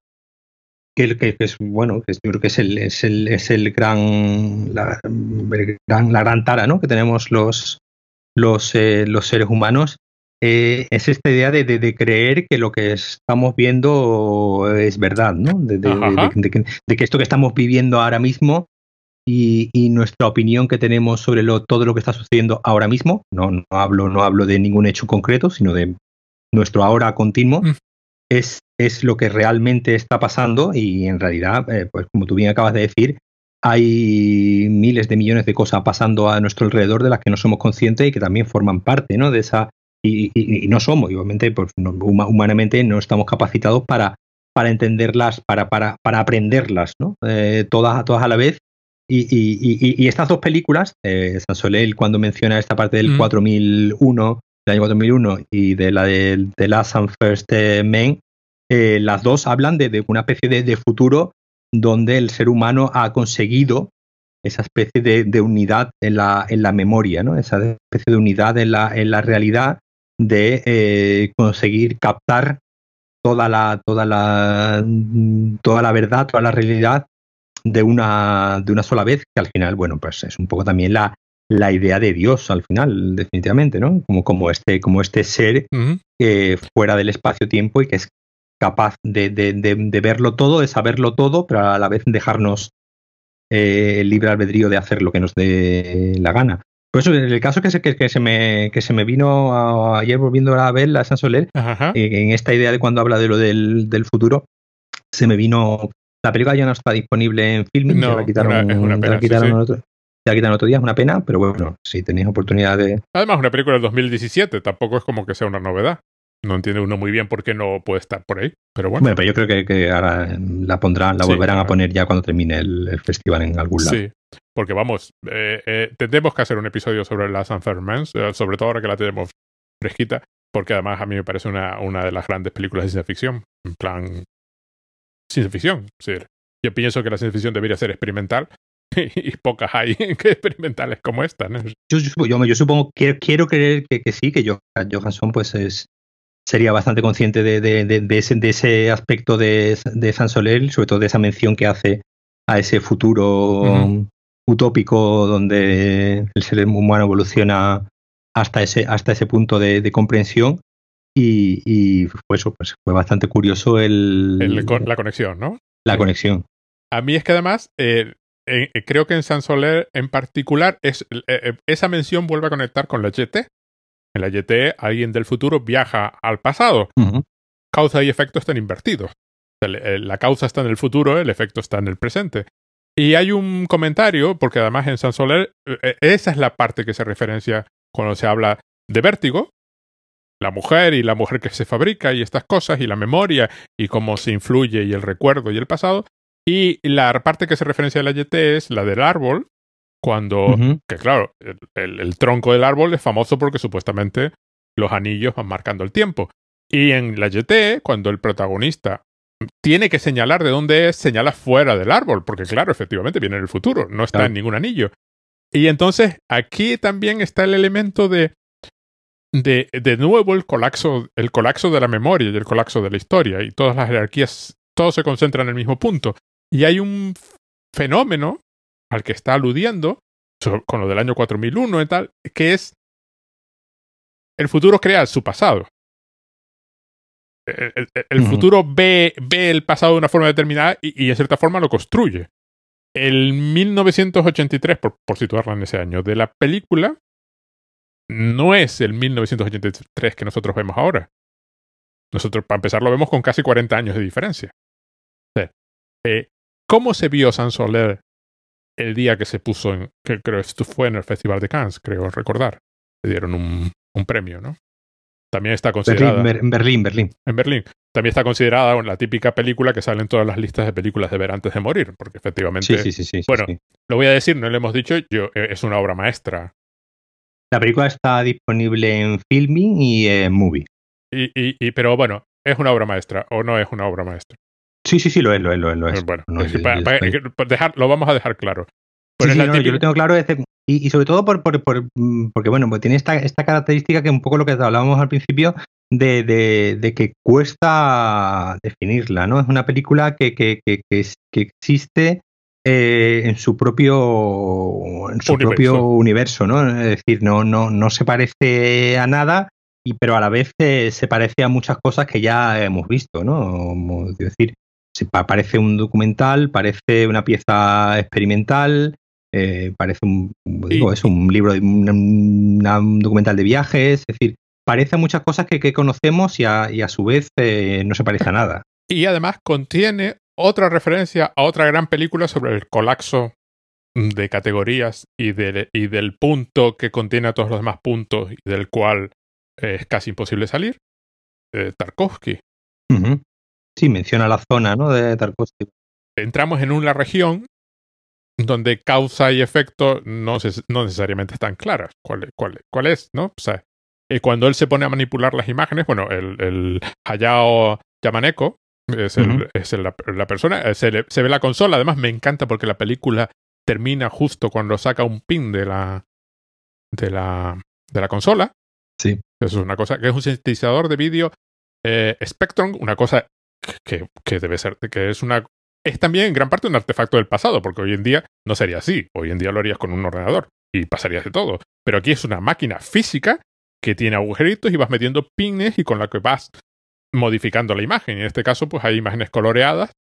que, que, es bueno, que yo creo que es el, es el, es el gran, la, gran, la gran tara ¿no? que tenemos los, los, eh, los seres humanos eh, es esta idea de, de, creer que lo que estamos viendo es verdad, ¿no? De, que, esto que estamos viviendo ahora mismo y, y nuestra opinión que tenemos sobre lo, todo lo que está sucediendo ahora mismo, no, no, hablo, no hablo de ningún hecho concreto, sino de nuestro ahora continuo, mm. es, es lo que realmente está pasando y en realidad, eh, pues como tú bien acabas de decir, hay miles de millones de cosas pasando a nuestro alrededor de las que no somos conscientes y que también forman parte ¿no? de esa y, no somos, igualmente, pues, humanamente no estamos capacitados para, para entenderlas, para, para, para aprenderlas, ¿no? Eh, todas, todas a la vez. Y, estas dos películas, eh, cuando menciona esta parte del 4001, del año 4001, y de la de, The Last and First Men, eh, las dos hablan de, una especie de, futuro donde el ser humano ha conseguido esa especie de, unidad en la, en la memoria, ¿no? esa especie de unidad en la, en la realidad de eh, conseguir captar toda la, toda la, toda la verdad, toda la realidad de una, de una sola vez, que al final, bueno, pues es un poco también la, la idea de Dios al final, definitivamente, ¿no? Como, como, este, como este ser que fuera del espacio-tiempo y que es capaz de, de, verlo todo, de saberlo todo, pero a la vez dejarnos eh, el libre albedrío de hacer lo que nos dé la gana. Por eso, el caso que se, que, se, me, que se me vino ayer volviendo a ver la San Soler, eh, en esta idea de cuando habla de lo del, del futuro, se me vino. La película ya no está disponible en film, no, se la quitaron, es una pena, quitaron Otro, la quitan otro día, es una pena, pero bueno, si tenéis oportunidad de. Además, una película del 2017, tampoco es como que sea una novedad. No entiende uno muy bien por qué no puede estar por ahí, pero bueno. Bueno, pero yo creo que, ahora la pondrán, la volverán a poner ya cuando termine el, festival en algún lado. Sí, porque vamos, eh, eh, tendremos que hacer un episodio sobre las Unfair eh, sobre todo ahora que la tenemos fresquita, porque además a mí me parece una, una de las grandes películas de ciencia ficción, en plan ciencia ficción. yo pienso que la ciencia ficción debería ser experimental y pocas hay experimentales como esta. Yo, yo, supongo, quiero, quiero creer que, que, sí, que Johansson pues es, sería bastante consciente de, de, de, ese, de ese, aspecto de, de San Soler, sobre todo de esa mención que hace a ese futuro utópico donde el ser humano evoluciona hasta ese, hasta ese punto de, comprensión. Y, y pues, pues fue bastante curioso el, la conexión, ¿no? La conexión. A mí es que además, eh, eh, creo que en San Soler en particular, es, eh, esa mención vuelve a conectar con la YT. En la YT, alguien del futuro viaja al pasado. Causa y efecto están invertidos. La causa está en el futuro, el efecto está en el presente. Y hay un comentario, porque además en San Soler, esa es la parte que se referencia cuando se habla de vértigo, la mujer y la mujer que se fabrica y estas cosas y la memoria y cómo se influye y el recuerdo y el pasado. Y la parte que se referencia a la YT es la del árbol, cuando, que claro, el, tronco del árbol es famoso porque supuestamente los anillos van marcando el tiempo. Y en la YT, cuando el protagonista tiene que señalar de dónde es, señala fuera del árbol, porque claro, efectivamente viene en el futuro, no está en ningún anillo. Y entonces aquí también está el elemento de, de, de nuevo el colapso, el colapso de la memoria y el colapso de la historia, y todas las jerarquías, todo se concentra en el mismo punto. Y hay un fenómeno al que está aludiendo, con lo del año 4001 y tal, que es el futuro crea su pasado. El, futuro ve, ve, el pasado de una forma determinada y, y, en cierta forma lo construye. El 1983, por, por situarla en ese año, de la película no es el 1983 que nosotros vemos ahora. Nosotros, para empezar, lo vemos con casi 40 años de diferencia. Eh, ¿Cómo se vio San Soler el día que se puso en, que creo esto fue en el Festival de Cannes, creo recordar? Le dieron un, un premio, ¿no? También está considerada. en Berlín, Berlín. En Berlín. También está considerada la típica película que sale en todas las listas de películas de ver antes de morir, porque efectivamente. Sí, sí, sí. bueno, lo voy a decir, no le hemos dicho, yo, eh, es una obra maestra. La película está disponible en Filming y en Movie. Y, y, pero bueno, ¿es una obra maestra o no es una obra maestra? Sí, sí, sí, lo es, lo es, lo es. Bueno, lo vamos a dejar claro. Sí, sí, yo lo tengo claro. Y, sobre todo por, por, por, mm, porque, bueno, pues tiene esta, esta característica que un poco lo que hablábamos al principio de, de, de que cuesta definirla, ¿no? Es una película que, que, que, que existe eh, en su propio, en su universo. propio universo, ¿no? Es decir, no, no, no se parece a nada, y, pero a la vez eh, se parece a muchas cosas que ya hemos visto, ¿no? Es decir, parece un documental, parece una pieza experimental, eh, parece un, digo, es un libro, un, documental de viajes, es decir, parece muchas cosas que, que conocemos y a, y a, su vez eh, no se parece a nada. Y además contiene otra referencia a otra gran película sobre el colapso de categorías y, de, y del punto que contiene a todos los demás puntos y del cual es casi imposible salir, eh, Tarkovsky. Sí, menciona la zona ¿no? de Tarkovsky. Entramos en una región donde causa y efecto no, no necesariamente están claras. ¿Cuál, cuál, cuál es? ¿no? O sea, eh, cuando él se pone a manipular las imágenes, bueno, el, el Hayao Yamaneko es, el, es la, persona, eh, se, se, ve la consola, además me encanta porque la película termina justo cuando saca un pin de la de la de la consola. Sí. Eso es una cosa que es un sintetizador de vídeo eh, Spectrum, una cosa que, que debe ser, que es una es también en gran parte un artefacto del pasado, porque hoy en día no sería así. Hoy en día lo harías con un ordenador. y pasaría de todo. Pero aquí es una máquina física que tiene agujeritos y vas metiendo pines y con la que vas modificando la imagen. En este caso, pues hay imágenes coloreadas.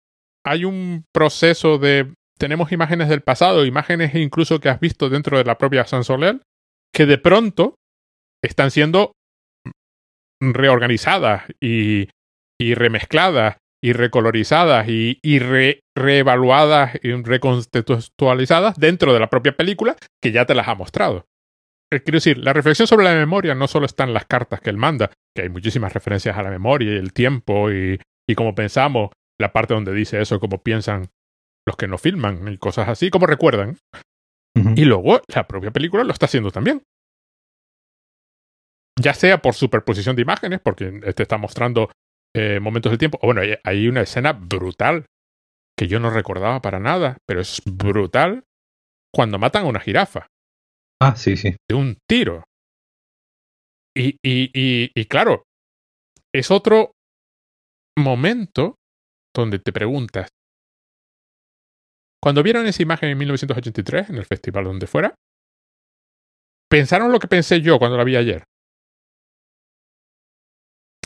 Hay un proceso de... Tenemos imágenes del pasado, imágenes incluso que has visto dentro de la propia Soler, que de pronto están siendo reorganizadas y, y remezcladas y recolorizadas y, y reevaluadas y recontextualizadas dentro de la propia película que ya te las ha mostrado. Eh, quiero decir, la reflexión sobre la memoria no solo está en las cartas que él manda, que hay muchísimas referencias a la memoria y el tiempo y, y cómo pensamos, la parte donde dice eso, cómo piensan los que no filman y cosas así, como recuerdan. Y luego la propia película lo está haciendo también. Ya sea por superposición de imágenes, porque te está mostrando eh, momentos del tiempo. Bueno, hay una escena brutal que yo no recordaba para nada, pero es brutal cuando matan a una jirafa. Ah, sí, sí. De un tiro. Y, y, y, y claro, es otro momento donde te preguntas, cuando vieron esa imagen en 1983, en el festival donde fuera, ¿pensaron lo que pensé yo cuando la vi ayer?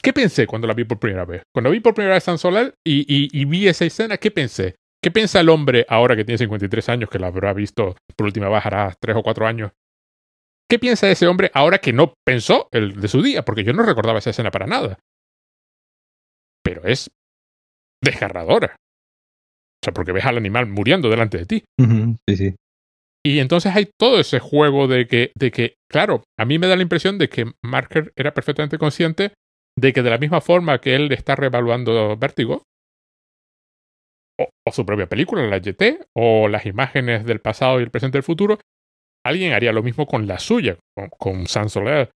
¿Qué pensé cuando la vi por primera vez? Cuando vi por primera vez San Soler y, y, vi esa escena, ¿qué pensé? ¿Qué piensa el hombre ahora que tiene 53 años, que la habrá visto por última vez hará 3 o 4 años? ¿Qué piensa ese hombre ahora que no pensó el de su día? Porque yo no recordaba esa escena para nada. Pero es desgarradora. O sea, porque ves al animal muriendo delante de ti. sí, sí. Y entonces hay todo ese juego de que, de que, claro, a mí me da la impresión de que Marker era perfectamente consciente de que de la misma forma que él está reevaluando Vértigo, o, su propia película, la YT, o las imágenes del pasado y el presente y el futuro, alguien haría lo mismo con la suya, con, con San Soler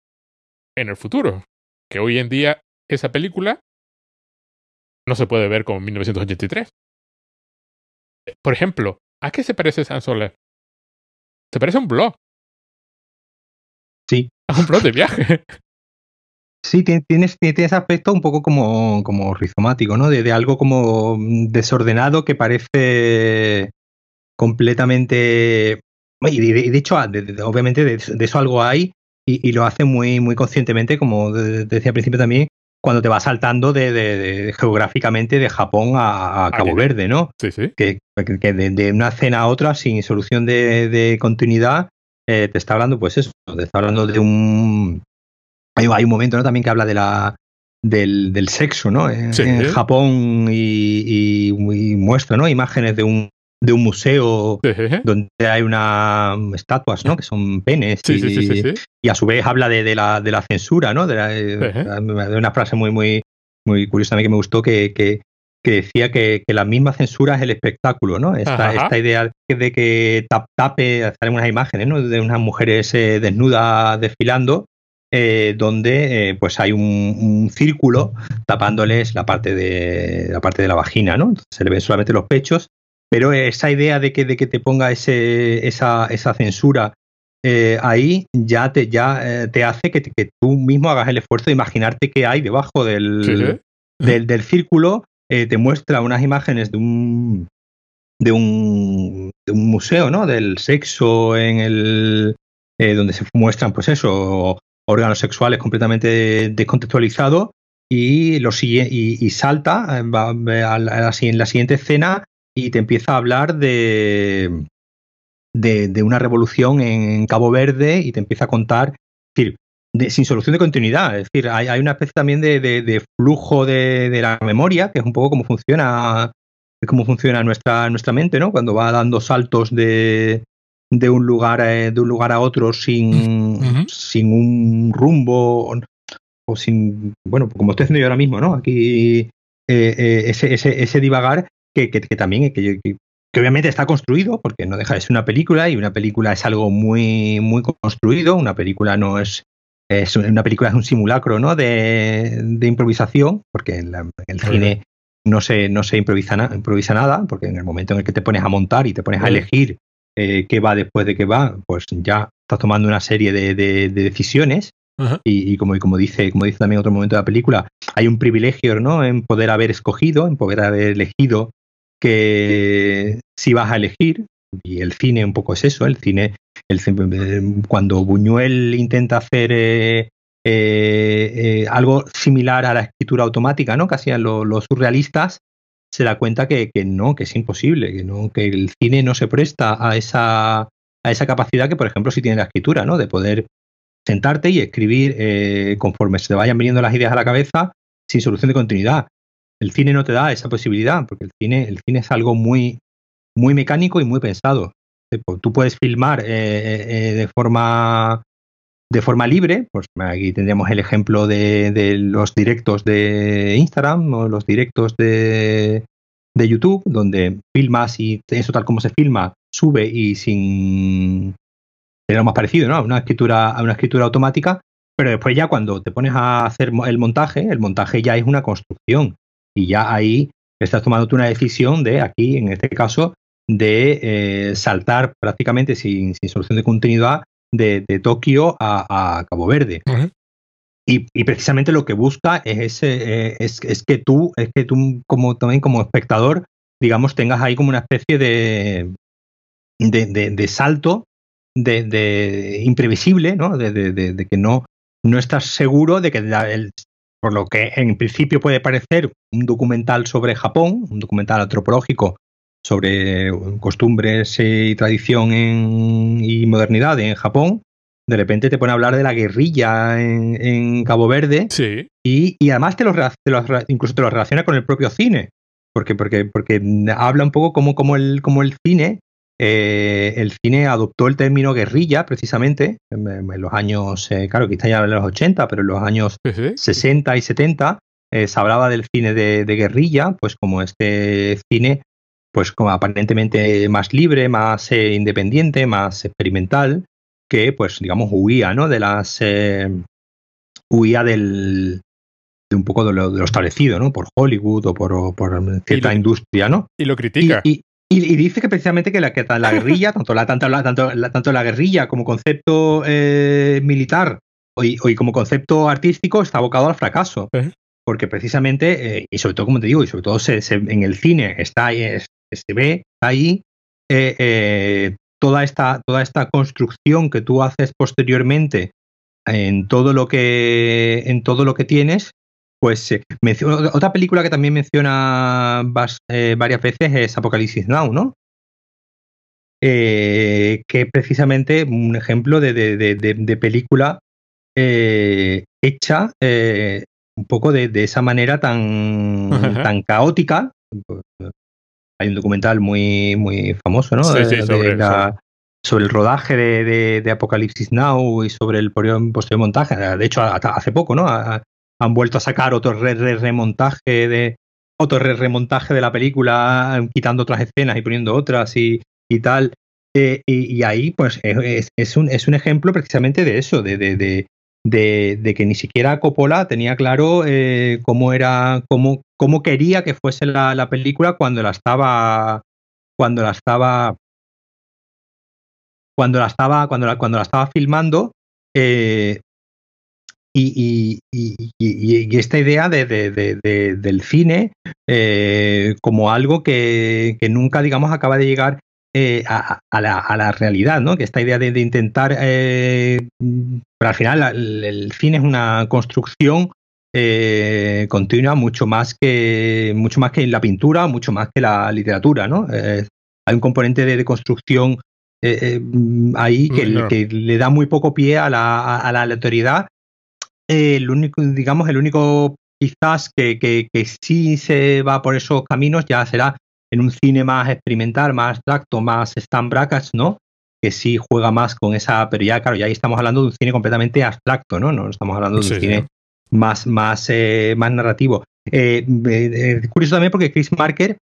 en el futuro. Que hoy en día esa película no se puede ver como en 1983. Por ejemplo, ¿a qué se parece San Soler? Se parece a un blog. Sí. A un blog de viaje. Sí, tienes, ese aspecto un poco como, como rizomático, ¿no? De, algo como desordenado que parece completamente. Y de, hecho, obviamente de, eso algo hay y, lo hace muy, muy conscientemente, como decía al principio también, cuando te va saltando de, geográficamente de Japón a, Cabo Verde, ¿no? Sí, sí. Que, que de, una escena a otra, sin solución de, continuidad, eh, te está hablando, pues eso, te está hablando de un hay, un momento ¿no? también que habla de la, del, del sexo, ¿no? En, Japón y, muestra, ¿no? Imágenes de un, de un museo donde hay unas estatuas, ¿no? Que son penes y, y, a su vez habla de, de, la, de la censura, ¿no? De, de, una frase muy, muy, muy curiosa también que me gustó que, que, que decía que, que, la misma censura es el espectáculo, ¿no? Esta, esta idea de que tap, tape, haremos unas imágenes, ¿no? De unas mujeres eh, desnudas desfilando eh, donde eh, pues hay un, círculo tapándoles la parte de la parte de la vagina, ¿no? se le ven solamente los pechos, pero esa idea de que, de que te ponga ese, esa, esa censura eh, ahí ya te, ya, te hace que, que, tú mismo hagas el esfuerzo de imaginarte qué hay debajo del, del, del, círculo, te muestra unas imágenes de un de un, de un museo, ¿no? Del sexo en el donde se muestran, pues eso, órganos sexuales completamente descontextualizado y, lo sigue, y, salta eh, a la, en la siguiente escena y te empieza a hablar de, de, una revolución en Cabo Verde y te empieza a contar, decir, sin solución de continuidad. Es decir, hay, una especie también de, flujo de, la memoria, que es un poco como funciona, cómo funciona nuestra, nuestra mente, ¿no? Cuando va dando saltos de, de un lugar, eh, de un lugar a otro sin, sin un rumbo o sin, bueno, como estoy haciendo yo ahora mismo, ¿no? Aquí eh, eh, ese, ese, ese, divagar que, que, también, que, que, obviamente está construido, porque no deja de ser una película y una película es algo muy, muy construido, una película no es, es una película es un simulacro, ¿no? De, de improvisación, porque en, el cine no se, no se improvisa, improvisa nada, porque en el momento en el que te pones a montar y te pones a elegir eh, qué va después de qué va, pues ya estás tomando una serie de, decisiones. Y, como, como, dice, como dice también otro momento de la película, hay un privilegio ¿no? en poder haber escogido, en poder haber elegido que si vas a elegir, y el cine un poco es eso, el cine cuando Buñuel intenta hacer eh, eh, algo similar a la escritura automática, ¿no? Que hacían los surrealistas, se da cuenta que, no, que es imposible, que no, que el cine no se presta a esa, a esa capacidad que, por ejemplo, sí tiene la escritura, ¿no? De poder sentarte y escribir conforme se te vayan viniendo las ideas a la cabeza sin solución de continuidad. El cine no te da esa posibilidad, porque el cine, el cine es algo muy, muy mecánico y muy pensado. Tú puedes filmar eh, eh, eh, de forma de forma libre, pues aquí tendríamos el ejemplo de, los directos de Instagram o los directos de, de, YouTube, donde filmas y eso tal como se filma, sube y sin era más parecido, ¿no? A una escritura, a una escritura automática, pero después ya cuando te pones a hacer el montaje, el montaje ya es una construcción y ya ahí estás tomando una decisión de aquí, en este caso, de eh, saltar prácticamente sin, solución de continuidad de, Tokio a, Cabo Verde. y, precisamente lo que busca es, ese, eh, es, que tú, es que tú como también como espectador, digamos, tengas ahí como una especie de, de, salto de, imprevisible, ¿no? De, que no, no estás seguro de que el, por lo que en principio puede parecer un documental sobre Japón, un documental antropológico sobre costumbres y tradición y modernidad en Japón, de repente te pone a hablar de la guerrilla en, Cabo Verde sí. y, además te lo, incluso te lo relaciona con el propio cine, porque, porque, porque habla un poco como, como, el, como el cine eh, el cine adoptó el término guerrilla precisamente en, los años, eh, claro, quizá ya en los 80, pero en los años 60 y 70 eh, se hablaba del cine de, guerrilla, pues como este cine, pues como aparentemente más libre, más independiente, más experimental, que pues digamos huía, ¿no? De las huía del de un poco de lo, establecido, ¿no? Por Hollywood o por, cierta industria, ¿no? Y lo critica. Y, dice que precisamente que la, que la guerrilla, tanto la, tanto, la, tanto, la, tanto la guerrilla como concepto eh, militar y, como concepto artístico está abocado al fracaso. Porque precisamente, eh, y sobre todo, como te digo, y sobre todo se, en el cine está se ve ahí eh, toda, esta, toda esta construcción que tú haces posteriormente en todo lo que, en todo lo que tienes pues eh, otra película que también menciona eh, varias veces es Apocalipsis Now, ¿no? Eh, que es precisamente un ejemplo de, película hecha un poco de, esa manera tan, tan caótica. Hay un documental muy, muy famoso, ¿no? Sí, sí, sobre, sobre, el rodaje de, Apocalipsis Now y sobre el posterior montaje. De hecho, hace poco, ¿no? han vuelto a sacar otro remontaje de otro remontaje de la película, quitando otras escenas y poniendo otras y, tal. Eh, y, ahí, pues, es, un, es un ejemplo precisamente de eso, de, de, de, que ni siquiera Coppola tenía claro eh, cómo era, cómo, cómo quería que fuese la, película cuando la estaba, cuando la estaba, cuando la estaba, cuando la, cuando la estaba filmando. Eh, y, esta idea de, del cine eh, como algo que, nunca, digamos, acaba de llegar eh, a, la, realidad, ¿no? Que esta idea de, intentar, pero al final el, cine es una construcción continua mucho más que mucho más que la pintura, mucho más que la literatura, ¿no? hay un componente de, construcción ahí que, que, le da muy poco pie a la, a la autoridad el único, digamos, el único quizás que, que, sí se va por esos caminos ya será en un cine más experimental, más abstracto, más Stan Brackets, ¿no? Que sí juega más con esa, pero ya, claro, ya ahí estamos hablando de un cine completamente abstracto, ¿no? No estamos hablando de un cine más, más, eh, más narrativo. Eh, eh, es curioso también porque Chris Marker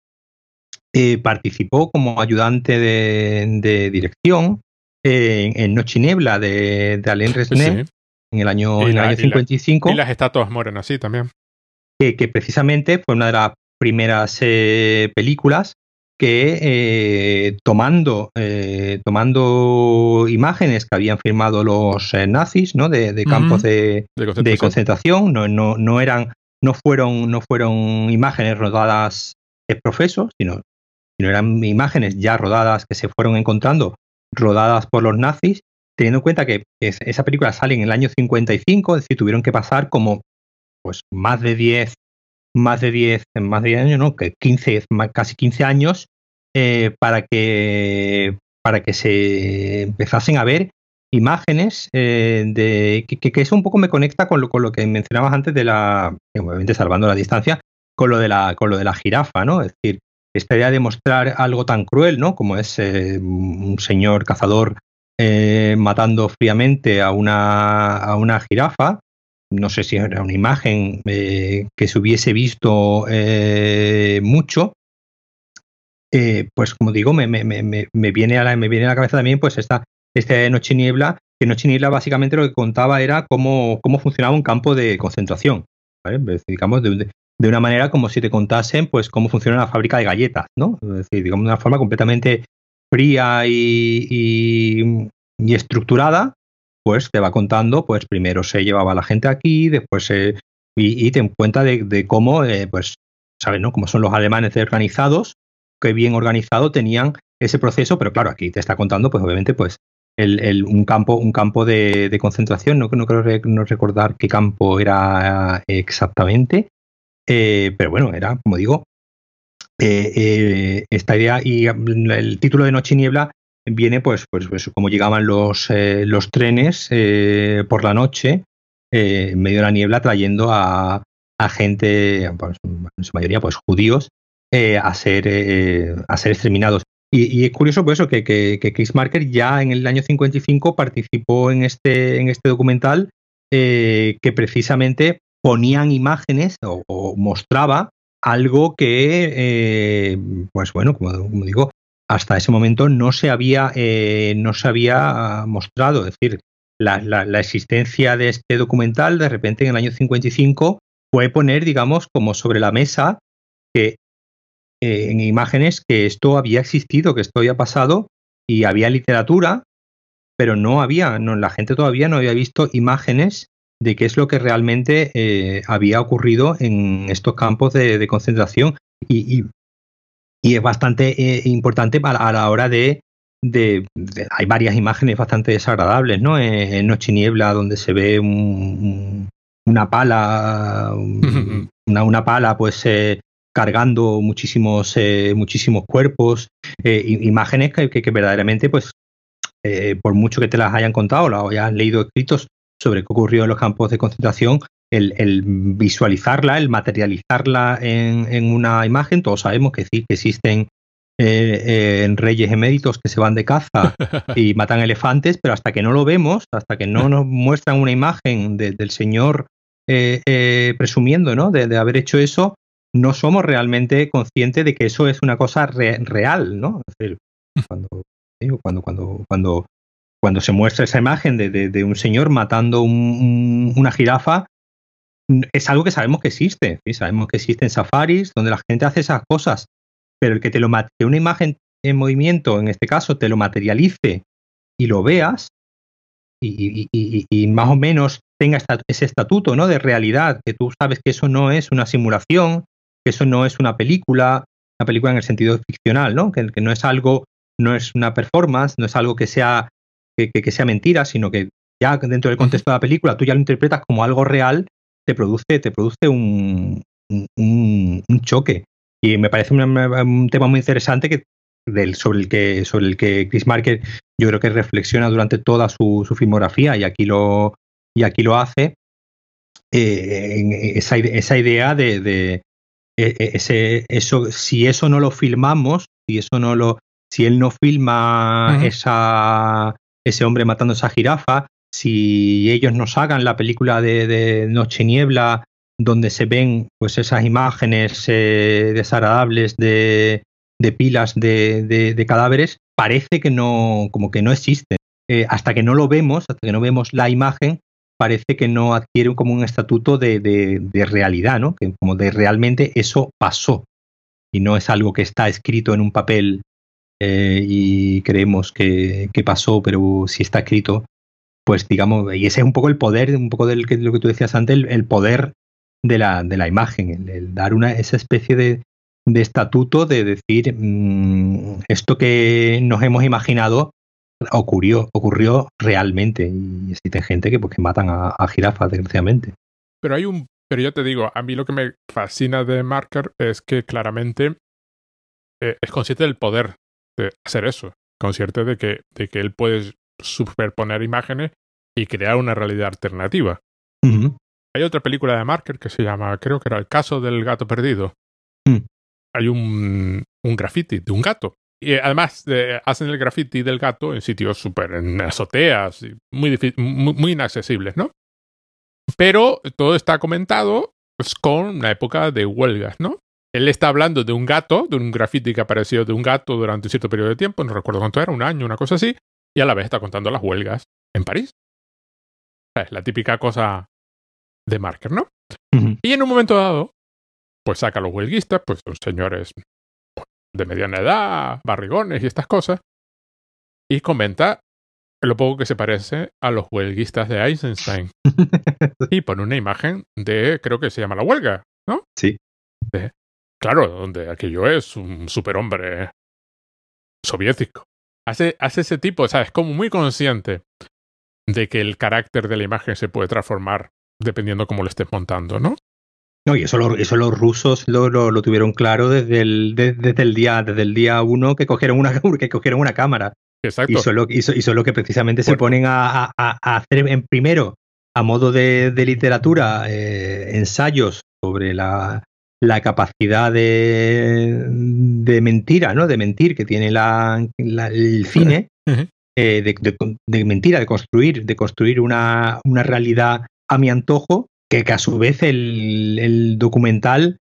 participó como ayudante de, dirección en, Noche y Niebla de, de Alain Resnais en el año, en el año 55. Y, las estatuas mueren así también. Que, que, precisamente fue una de las primeras eh, películas que eh, tomando, eh, tomando imágenes que habían firmado los nazis ¿no? de, campos de, de, concentración, no, no, no, eran, no, fueron, no fueron imágenes rodadas de profesos, sino, sino eran imágenes ya rodadas que se fueron encontrando rodadas por los nazis, teniendo en cuenta que esa película sale en el año 55, es decir, tuvieron que pasar como pues más de 10 más de 10 más de 10 años, ¿no? Que 15 casi 15 años eh, para que para que se empezasen a ver imágenes eh, de que, eso un poco me conecta con lo, con lo que mencionabas antes de la obviamente salvando la distancia con lo de la con lo de la jirafa no es decir esta idea de mostrar algo tan cruel no como es eh, un señor cazador eh, matando fríamente a una a una jirafa. No sé si era una imagen que se hubiese visto mucho pues como digo me, me, me, me, viene a la, me viene a la cabeza también pues esta este Noche Niebla, que Noche Niebla básicamente lo que contaba era cómo, cómo funcionaba un campo de concentración, digamos, de, una manera como si te contasen pues cómo funciona una fábrica de galletas, ¿no? Es decir, digamos, de una forma completamente fría y, y, estructurada, pues te va contando, pues primero se llevaba a la gente aquí, después se, y, te en cuenta de, cómo, eh, pues, ¿sabes, no? Cómo son los alemanes organizados, que bien organizado tenían ese proceso, pero claro, aquí te está contando, pues obviamente, pues un campo, un campo de, concentración. No, no creo no recordar qué campo era exactamente, eh, pero bueno, era, como digo, eh, eh, esta idea y el título de Noche y Niebla viene pues, pues, pues como llegaban los, los trenes por la noche en medio de la niebla trayendo a, a gente, pues, en su mayoría pues judíos, a, ser, a ser exterminados. Y, es curioso por eso que, que, Chris Marker ya en el año 55 participó en este, en este documental eh, que precisamente ponían imágenes o, mostraba algo que, eh, pues bueno, como, digo, hasta ese momento no se había, eh, no se había mostrado. Es decir, la, la, existencia de este documental de repente en el año 55 fue poner, digamos, como sobre la mesa que eh, en imágenes que esto había existido, que esto había pasado y había literatura, pero no había, no, la gente todavía no había visto imágenes de qué es lo que realmente eh, había ocurrido en estos campos de, concentración. Y, es bastante eh, importante a, la hora de, Hay varias imágenes bastante desagradables, ¿no? En, Noche Niebla, donde se ve una pala, una, una, pala, pues cargando muchísimos, eh, muchísimos cuerpos, eh, imágenes que, que, verdaderamente, pues, eh, por mucho que te las hayan contado o hayas leído escritos sobre qué ocurrió en los campos de concentración, el, visualizarla, el materializarla en, una imagen, todos sabemos que sí, que existen reyes eméritos que se van de caza y matan elefantes, pero hasta que no lo vemos, hasta que no nos muestran una imagen del señor presumiendo ¿no? de, haber hecho eso, no somos realmente conscientes de que eso es una cosa real, ¿no? Es decir, cuando, cuando, cuando, cuando, cuando se muestra esa imagen de, un señor matando una jirafa, es algo que sabemos que existe, ¿sí? sabemos que existen safaris donde la gente hace esas cosas, pero el que te lo que una imagen en movimiento, en este caso, te lo materialice y lo veas, y, y más o menos tenga ese estatuto ¿no? de realidad, que tú sabes que eso no es una simulación, que eso no es una película, una película en el sentido ficcional, ¿no? Que, no es algo, no es una performance, no es algo que sea, que, sea mentira, sino que ya dentro del contexto de la película tú ya lo interpretas como algo real, te produce, te produce un, un, choque. Y me parece un, tema muy interesante que, del, sobre, el que, sobre el que Chris Marker yo creo que reflexiona durante toda su, filmografía y aquí lo, y aquí lo hace. Eh, esa, esa, idea de, ese, eso, si eso no lo filmamos, si eso no lo, si él no filma esa, ese hombre matando a esa jirafa, si ellos nos hagan la película de, Noche Niebla, donde se ven pues esas imágenes eh, desagradables de, de pilas de, de, cadáveres, parece que no, como que no existen. Eh, hasta que no lo vemos, hasta que no vemos la imagen, parece que no adquiere como un estatuto de, realidad, ¿no? Que como de realmente eso pasó y no es algo que está escrito en un papel eh, y creemos que, pasó, pero si está escrito, pues digamos, y ese es un poco el poder, un poco de lo que tú decías antes, el, poder de la, de la imagen, el, dar una, esa especie de, estatuto de decir, mm, esto que nos hemos imaginado ocurrió, ocurrió realmente. Y existe gente que, pues, que matan a, a jirafas, desgraciadamente. Pero hay un, pero yo te digo, a mí lo que me fascina de Marker es que claramente eh, es consciente del poder de hacer eso, consciente de que, de que él puede superponer imágenes y crear una realidad alternativa. Hay otra película de Marker que se llama, creo que era El caso del gato perdido. Mm. Hay un, un graffiti de un gato. Y eh, además eh, hacen el graffiti del gato en sitios súper, en azoteas, muy, muy, muy inaccesibles, ¿no? Pero todo está comentado pues, con una época de huelgas, ¿no? Él está hablando de un gato, de un graffiti que apareció de un gato durante un cierto periodo de tiempo, no recuerdo cuánto era, un año, una cosa así, y a la vez está contando las huelgas en París. Es la típica cosa de Marker, ¿no? Y en un momento dado, pues saca a los huelguistas, pues son señores de mediana edad, barrigones y estas cosas, y comenta lo poco que se parece a los huelguistas de Eisenstein. y pone una imagen de, creo que se llama La Huelga, ¿no? Sí. De- claro, donde aquello es un superhombre soviético. Hace, hace ese tipo, o sea, es como muy consciente de que el carácter de la imagen se puede transformar dependiendo cómo lo estés montando, ¿no? No, y eso, lo- eso los rusos lo, lo- lo tuvieron claro desde el, de- desde el día desde el día uno que cogieron una que cogieron una cámara Exacto. y son lo, y son- y son lo que precisamente se ponen a, a- hacer en primero a modo de, de literatura eh, ensayos sobre la, la capacidad de, de mentira, ¿no? De mentir que tiene la, la- el cine, eh, de, de- de mentira, de construir, de construir una, una realidad a mi antojo, que, que a su vez el, el documental,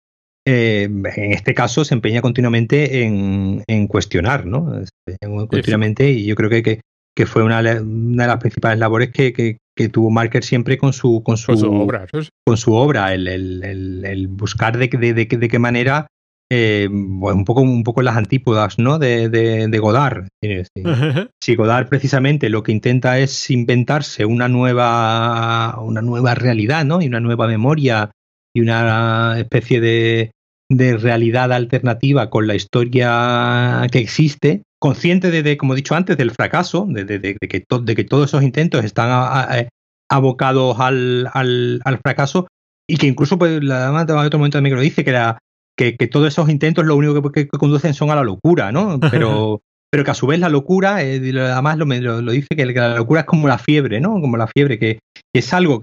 eh, en este caso, se empeña continuamente en, en cuestionar, ¿no? Se empeña continuamente y yo creo que, que, que fue una, de- una de las principales labores que, que- que tuvo Marker siempre con su, con su, Con su obra. con su obra, el, el- el- el buscar de, de- de- de qué manera, eh, bueno, un, poco, un poco las antípodas ¿no? de, de, de Godard. Si Godard precisamente lo que intenta es inventarse una nueva, una nueva realidad, ¿no? Y una nueva memoria y una especie de, de realidad alternativa con la historia que existe, consciente de, de, como he dicho antes, del fracaso, de, de- que, to- de que todos esos intentos están a- a- abocados al, al- al fracaso y que incluso, pues, la además, hay otro momento también que lo dice, que, la, que, que todos esos intentos lo único que, que- conducen son a la locura, ¿no? Pero, pero que a su vez la locura, eh, además lo, lo- lo dice, que la locura es como la fiebre, ¿no? Como la fiebre, que, que es algo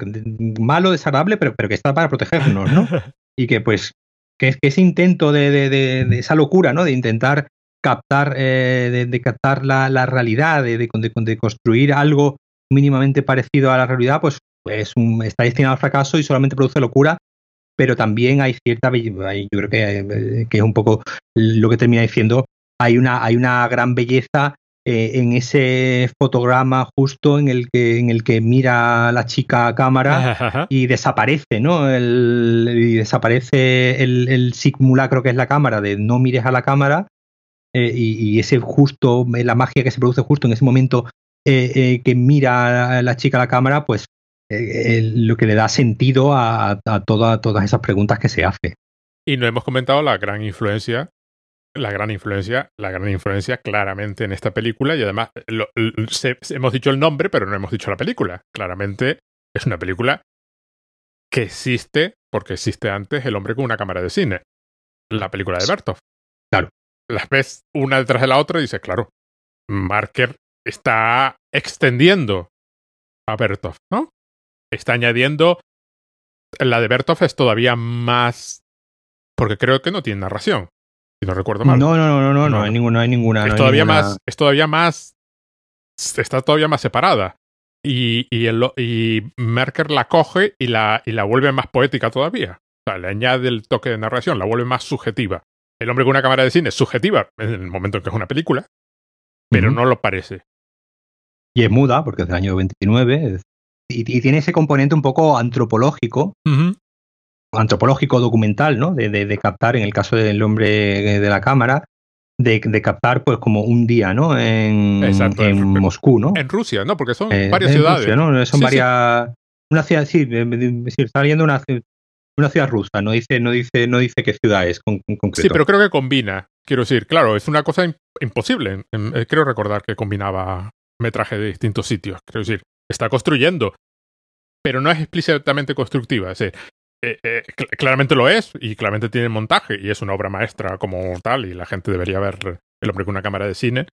malo, desagradable, pero, pero que está para protegernos, ¿no? y que pues que, es- que ese intento de, de- de- de esa locura, ¿no? De intentar captar, eh, de, de captar la, la realidad, de, de- de- de construir algo mínimamente parecido a la realidad, pues es un, está destinado al fracaso y solamente produce locura, pero también hay cierta, hay- yo creo que, eh, que es un poco lo que termina diciendo, hay una, hay una gran belleza eh, en ese fotograma justo en el que, en el que mira la chica a cámara y desaparece, ¿no? El, y desaparece el, el simulacro que es la cámara, de no mires a la cámara, eh, y, y ese justo, la magia que se produce justo en ese momento eh, eh, que mira a la chica a la cámara, pues eh, lo que le da sentido a, a toda- todas esas preguntas que se hace. Y no hemos comentado la gran influencia, la gran influencia, la gran influencia claramente en esta película y además lo- lo- se- se- hemos dicho el nombre, pero no hemos dicho la película. Claramente es una película que existe porque existe antes El hombre con una cámara de cine, la película de Bertov. Claro. Las ves una detrás de la otra y dices, claro, Marker está extendiendo a Bertov, ¿no? Está añadiendo. La de Bertov es todavía más. Porque creo que no tiene narración. Si no recuerdo mal. No, no, no, no, no, no, hay ninguna, no hay ninguna. es todavía ninguna- más. Es todavía más. Está todavía más separada. Y, y, el- y Merker la coge y la, y la vuelve más poética todavía. O sea, le añade el toque de narración, la vuelve más subjetiva. El hombre con una cámara de cine es subjetiva en el momento en que es una película, pero no lo parece. Y es muda, porque es del año 29. es- Y, y tiene ese componente un poco antropológico, antropológico documental, ¿no? De, de- de captar, en el caso del hombre de la cámara, de, de captar, pues, como un día, ¿no? En, Exacto, en en- Moscú, ¿no? En Rusia, ¿no? Porque son Eh, varias en ciudades. Rusia, ¿no? Son Sí, sí. varias. Una ciudad, sí, eh, está leyendo una, una ciudad rusa, no dice, no dice, no dice qué ciudad es con, concreto. Sí, pero creo que combina. Quiero decir, claro, es una cosa im- imposible. Em, eh, Creo recordar que combinaba metraje de distintos sitios. Quiero decir, está construyendo, pero no es explícitamente constructiva. Es eh, eh, claramente lo es y claramente tiene montaje y es una obra maestra como tal y la gente debería ver El hombre con una cámara de cine.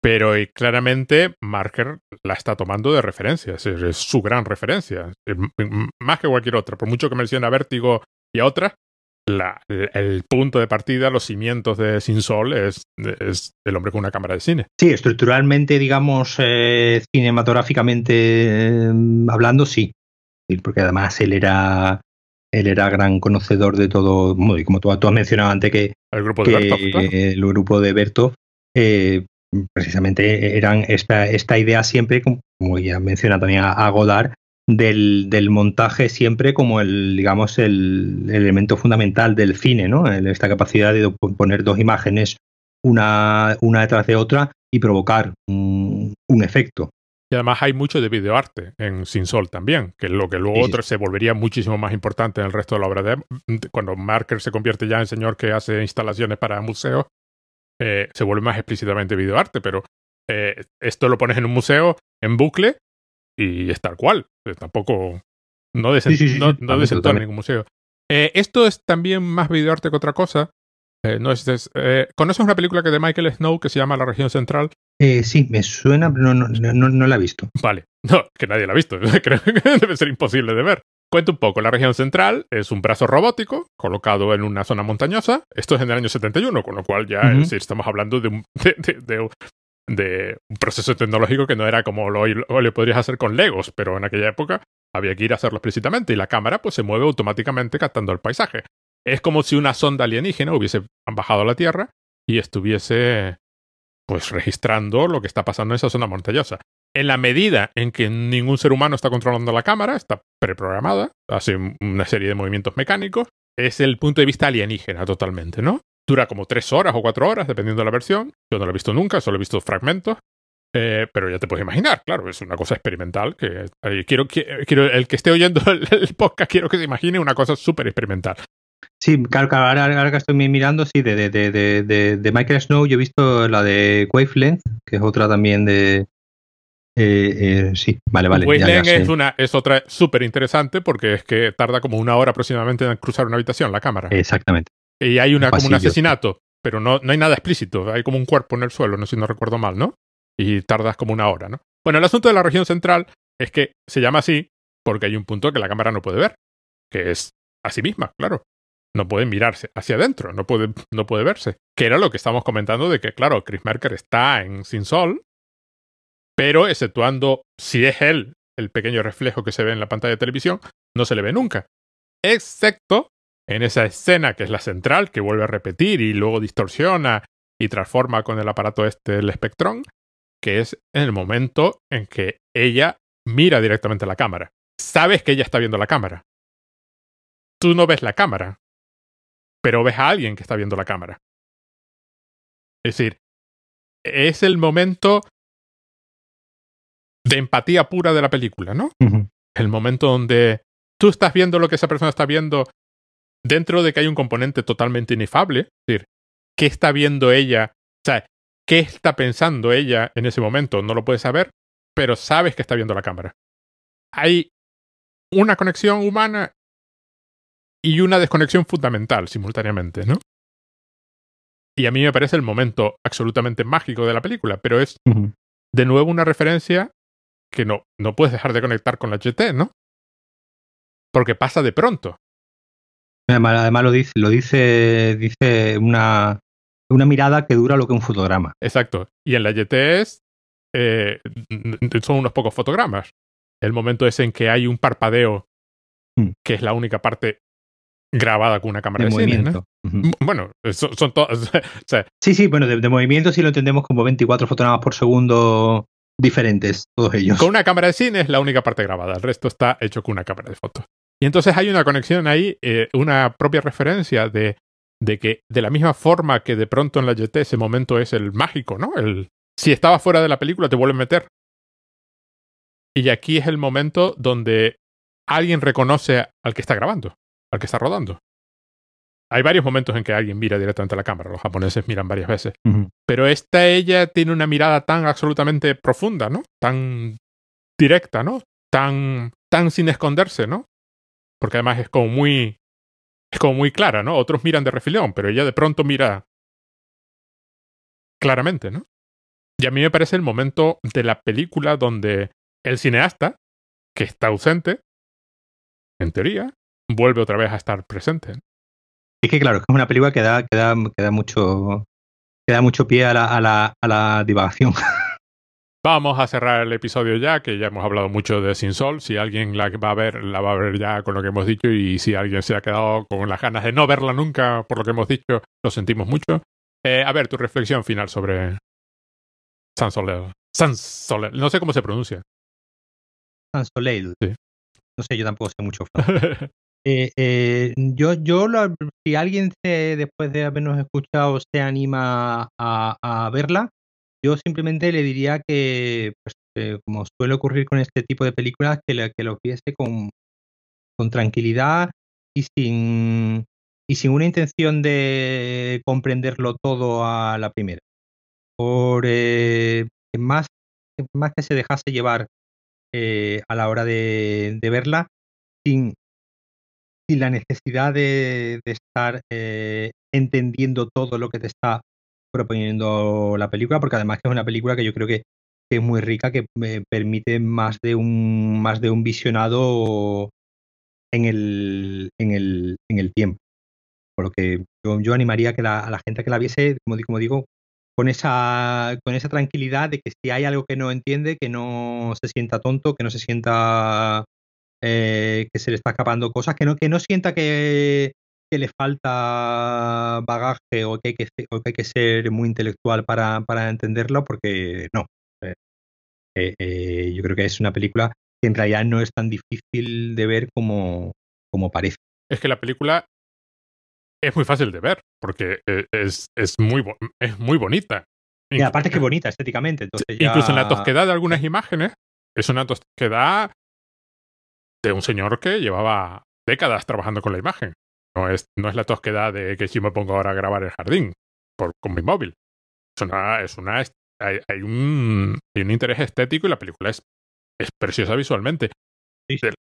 Pero claramente Marker la está tomando de referencia, es, su gran referencia, más que cualquier otra. Por mucho que mencione a Vértigo y a otras, la, el punto de partida, los cimientos de Sin Sol es, es, el hombre con una cámara de cine. Sí, estructuralmente, digamos, eh, cinematográficamente hablando, sí. Porque además él era él era gran conocedor de todo, y como tú, has mencionado antes que el grupo de Bertov, el grupo de Bertov eh, precisamente eran esta, esta idea siempre, como ya menciona también a, Godard, del, del, montaje siempre como el, digamos, el, elemento fundamental del cine, ¿no? Esta capacidad de poner dos imágenes una, una detrás de otra y provocar un, un efecto. Y además hay mucho de videoarte en Sin Sol también, que es lo que luego otro se volvería muchísimo más importante en el resto de la obra de cuando Marker se convierte ya en señor que hace instalaciones para museos, eh, se vuelve más explícitamente videoarte, pero eh, esto lo pones en un museo en bucle y es tal cual. tampoco no, desentona en ningún museo. Eh, esto es también más videoarte que otra cosa. no es, ¿Conoces una película que de Michael Snow que se llama La región central? Eh, sí, me suena, pero no, no, no, no, la he visto. Vale, no, que nadie la ha visto. Creo que debe ser imposible de ver. Cuento un poco. La región central es un brazo robótico colocado en una zona montañosa. Esto es en el año 71, con lo cual ya estamos hablando de un, de, de, un proceso tecnológico que no era como lo, lo, le podrías hacer con Legos, pero en aquella época había que ir a hacerlo explícitamente y la cámara pues se mueve automáticamente captando el paisaje. Es como si una sonda alienígena hubiese bajado a la Tierra y estuviese pues registrando lo que está pasando en esa zona montañosa. En la medida en que ningún ser humano está controlando la cámara, está preprogramada, hace una serie de movimientos mecánicos, es el punto de vista alienígena totalmente, ¿no? Dura como tres horas o cuatro horas, dependiendo de la versión. Yo no lo he visto nunca, solo he visto fragmentos. Eh, pero ya te puedes imaginar, claro, es una cosa experimental que eh, quiero, quiero, el que esté oyendo el, el, podcast quiero que se imagine una cosa súper experimental. Sí, claro, ahora, ahora, que estoy mirando, sí, de, de, de, de, de Michael Snow, yo he visto la de Wavelength, que es otra también de, eh, eh, sí, vale, vale. Wavelength es, una, es otra súper interesante porque es que tarda como una hora aproximadamente en cruzar una habitación, la cámara. Exactamente. Y hay una, como un asesinato, pero no, no hay nada explícito. Hay como un cuerpo en el suelo, no sé si no recuerdo mal, ¿no? Y tardas como una hora, ¿no? Bueno, el asunto de la región central es que se llama así porque hay un punto que la cámara no puede ver, que es a sí misma, claro no puede mirarse hacia adentro, no puede, no puede verse. Que era lo que estamos comentando de que, claro, Chris Merker está en Sin Sol, pero exceptuando si es él el pequeño reflejo que se ve en la pantalla de televisión, no se le ve nunca. Excepto en esa escena que es la central, que vuelve a repetir y luego distorsiona y transforma con el aparato este el espectrón, que es en el momento en que ella mira directamente a la cámara. Sabes que ella está viendo la cámara. Tú no ves la cámara, pero ves a alguien que está viendo la cámara. Es decir, es el momento de empatía pura de la película, ¿no? El momento donde tú estás viendo lo que esa persona está viendo dentro de que hay un componente totalmente inefable. Es decir, ¿qué está viendo ella? O sea, ¿qué está pensando ella en ese momento? No lo puedes saber, pero sabes que está viendo la cámara. Hay una conexión humana y una desconexión fundamental simultáneamente, ¿no? Y a mí me parece el momento absolutamente mágico de la película, pero es de nuevo una referencia que no, no puedes dejar de conectar con la GT, ¿no? Porque pasa de pronto. Además, lo dice, lo dice, dice una, una mirada que dura lo que un fotograma. Exacto. Y en la GT es, eh, son unos pocos fotogramas. El momento es en que hay un parpadeo, mm. que es la única parte grabada con una cámara de, movimiento. Bueno, son, todas. sí, sí, bueno, de, movimiento sí lo entendemos como 24 fotogramas por segundo diferentes, todos ellos. Con una cámara de cine es la única parte grabada, el resto está hecho con una cámara de fotos. Y entonces hay una conexión ahí, eh, una propia referencia de, de que de la misma forma que de pronto en la GT ese momento es el mágico, ¿no? El, si estabas fuera de la película te vuelven a meter. Y aquí es el momento donde alguien reconoce al que está grabando al que está rodando. hay varios momentos en que alguien mira directamente a la cámara, los japoneses miran varias veces, pero esta ella tiene una mirada tan absolutamente profunda, ¿no? Tan directa, ¿no? Tan, tan sin esconderse, ¿no? Porque además es como muy, es como muy clara, ¿no? Otros miran de refilón, pero ella de pronto mira claramente, ¿no? Y a mí me parece el momento de la película donde el cineasta, que está ausente, en teoría, vuelve otra vez a estar presente. Es que claro, es una película que da, que da, mucho, que da mucho pie a la, a la, a la divagación. Vamos a cerrar el episodio ya, que ya hemos hablado mucho de Sin Sol. Si alguien la va a ver, la va a ver ya con lo que hemos dicho. Y si alguien se ha quedado con las ganas de no verla nunca por lo que hemos dicho, lo sentimos mucho. Eh, a ver, tu reflexión final sobre San Soleil. San Soleil. No sé cómo se pronuncia. San Soleil. Sí. No sé, yo tampoco sé mucho. eh, eh, yo, yo si alguien después de habernos escuchado se anima a verla, yo simplemente le diría que, pues, eh, como suele ocurrir con este tipo de películas, que, lo viese con, tranquilidad y sin, y sin una intención de comprenderlo todo a la primera. Por eh, más, más que se dejase llevar eh, a la hora de, verla, sin, sin, la necesidad de, de estar entendiendo todo lo que te está proponiendo la película, porque además que es una película que yo creo que, es muy rica, que me permite más de un, más de un visionado en el, en el, en el tiempo. Por lo que yo, animaría que a la gente que la viese, como, como digo, con esa, con esa tranquilidad de que si hay algo que no entiende, que no se sienta tonto, que no se sienta eh, que se le está escapando cosas, que no, que no sienta que, que le falta bagaje o que hay que, o que, hay que ser muy intelectual para, para entenderlo, porque no. Eh, eh, eh, yo creo que es una película que en realidad no es tan difícil de ver como, como parece. Es que la película es muy fácil de ver, porque es, es, muy, es muy bonita. Y aparte que bonita estéticamente. Entonces Incluso en la tosquedad de algunas imágenes, es una tosquedad de un señor que llevaba décadas trabajando con la imagen. No es, no es la tosquedad de que si me pongo ahora a grabar el jardín por, con mi móvil. Es una, es una hay, hay, un, hay un interés estético y la película es, es preciosa visualmente. Sí, del,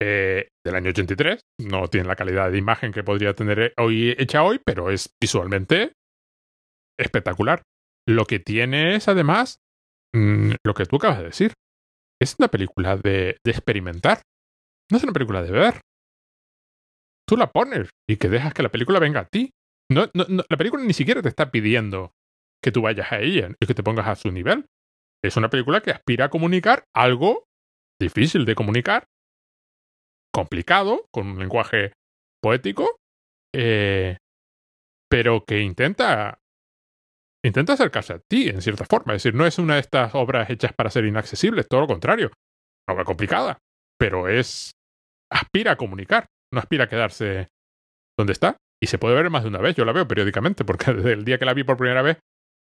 eh, del año 83. No tiene la calidad de imagen que podría tener hoy hecha hoy, pero es visualmente espectacular. Lo que tiene es, además, mm, lo que tú acabas de decir. Es una película de, de experimentar. No es una película de ver tú la pones y que dejas que la película venga a ti. No, no, la película ni siquiera te está pidiendo que tú vayas a ella y que te pongas a su nivel. Es una película que aspira a comunicar algo difícil de comunicar, complicado, con un lenguaje poético, eh, pero que intenta intenta acercarse a ti en cierta forma. Es decir, no es una de estas obras hechas para ser inaccesibles, todo lo contrario. Una obra complicada, pero es aspira a comunicar no aspira a quedarse donde está. Y se puede ver más de una vez, yo la veo periódicamente, porque desde el día que la vi por primera vez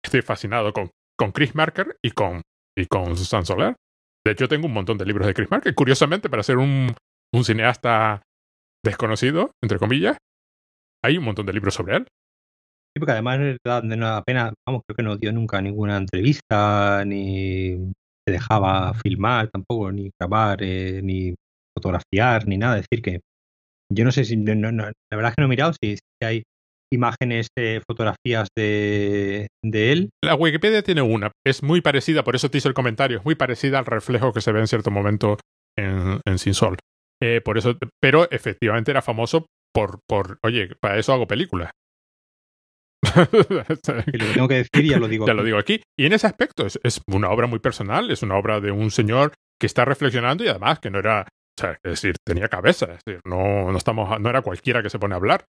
estoy fascinado con, con Chris Marker y con, y con Susan Soler. De hecho, tengo un montón de libros de Chris Marker. Curiosamente, para ser un, un cineasta desconocido, entre comillas, hay un montón de libros sobre él. Sí, porque además de la pena, vamos, creo que no dio nunca ninguna entrevista, ni se dejaba filmar tampoco, ni grabar, eh, ni fotografiar, ni nada. Es decir, que yo no sé si, la verdad es que no he mirado si, hay imágenes, eh, fotografías de, de, él. La Wikipedia tiene una, es muy parecida, por eso te hice el comentario, es muy parecida al reflejo que se ve en cierto momento en, en Sin Sol. Eh, por eso, pero efectivamente era famoso por, por, oye, para eso hago películas. y lo tengo que decir ya lo digo. Ya lo digo aquí. Y en ese aspecto es, es, una obra muy personal, es una obra de un señor que está reflexionando y además que no era o sea, es decir, tenía cabeza, es decir, no, no, estamos, no era cualquiera que se pone a hablar.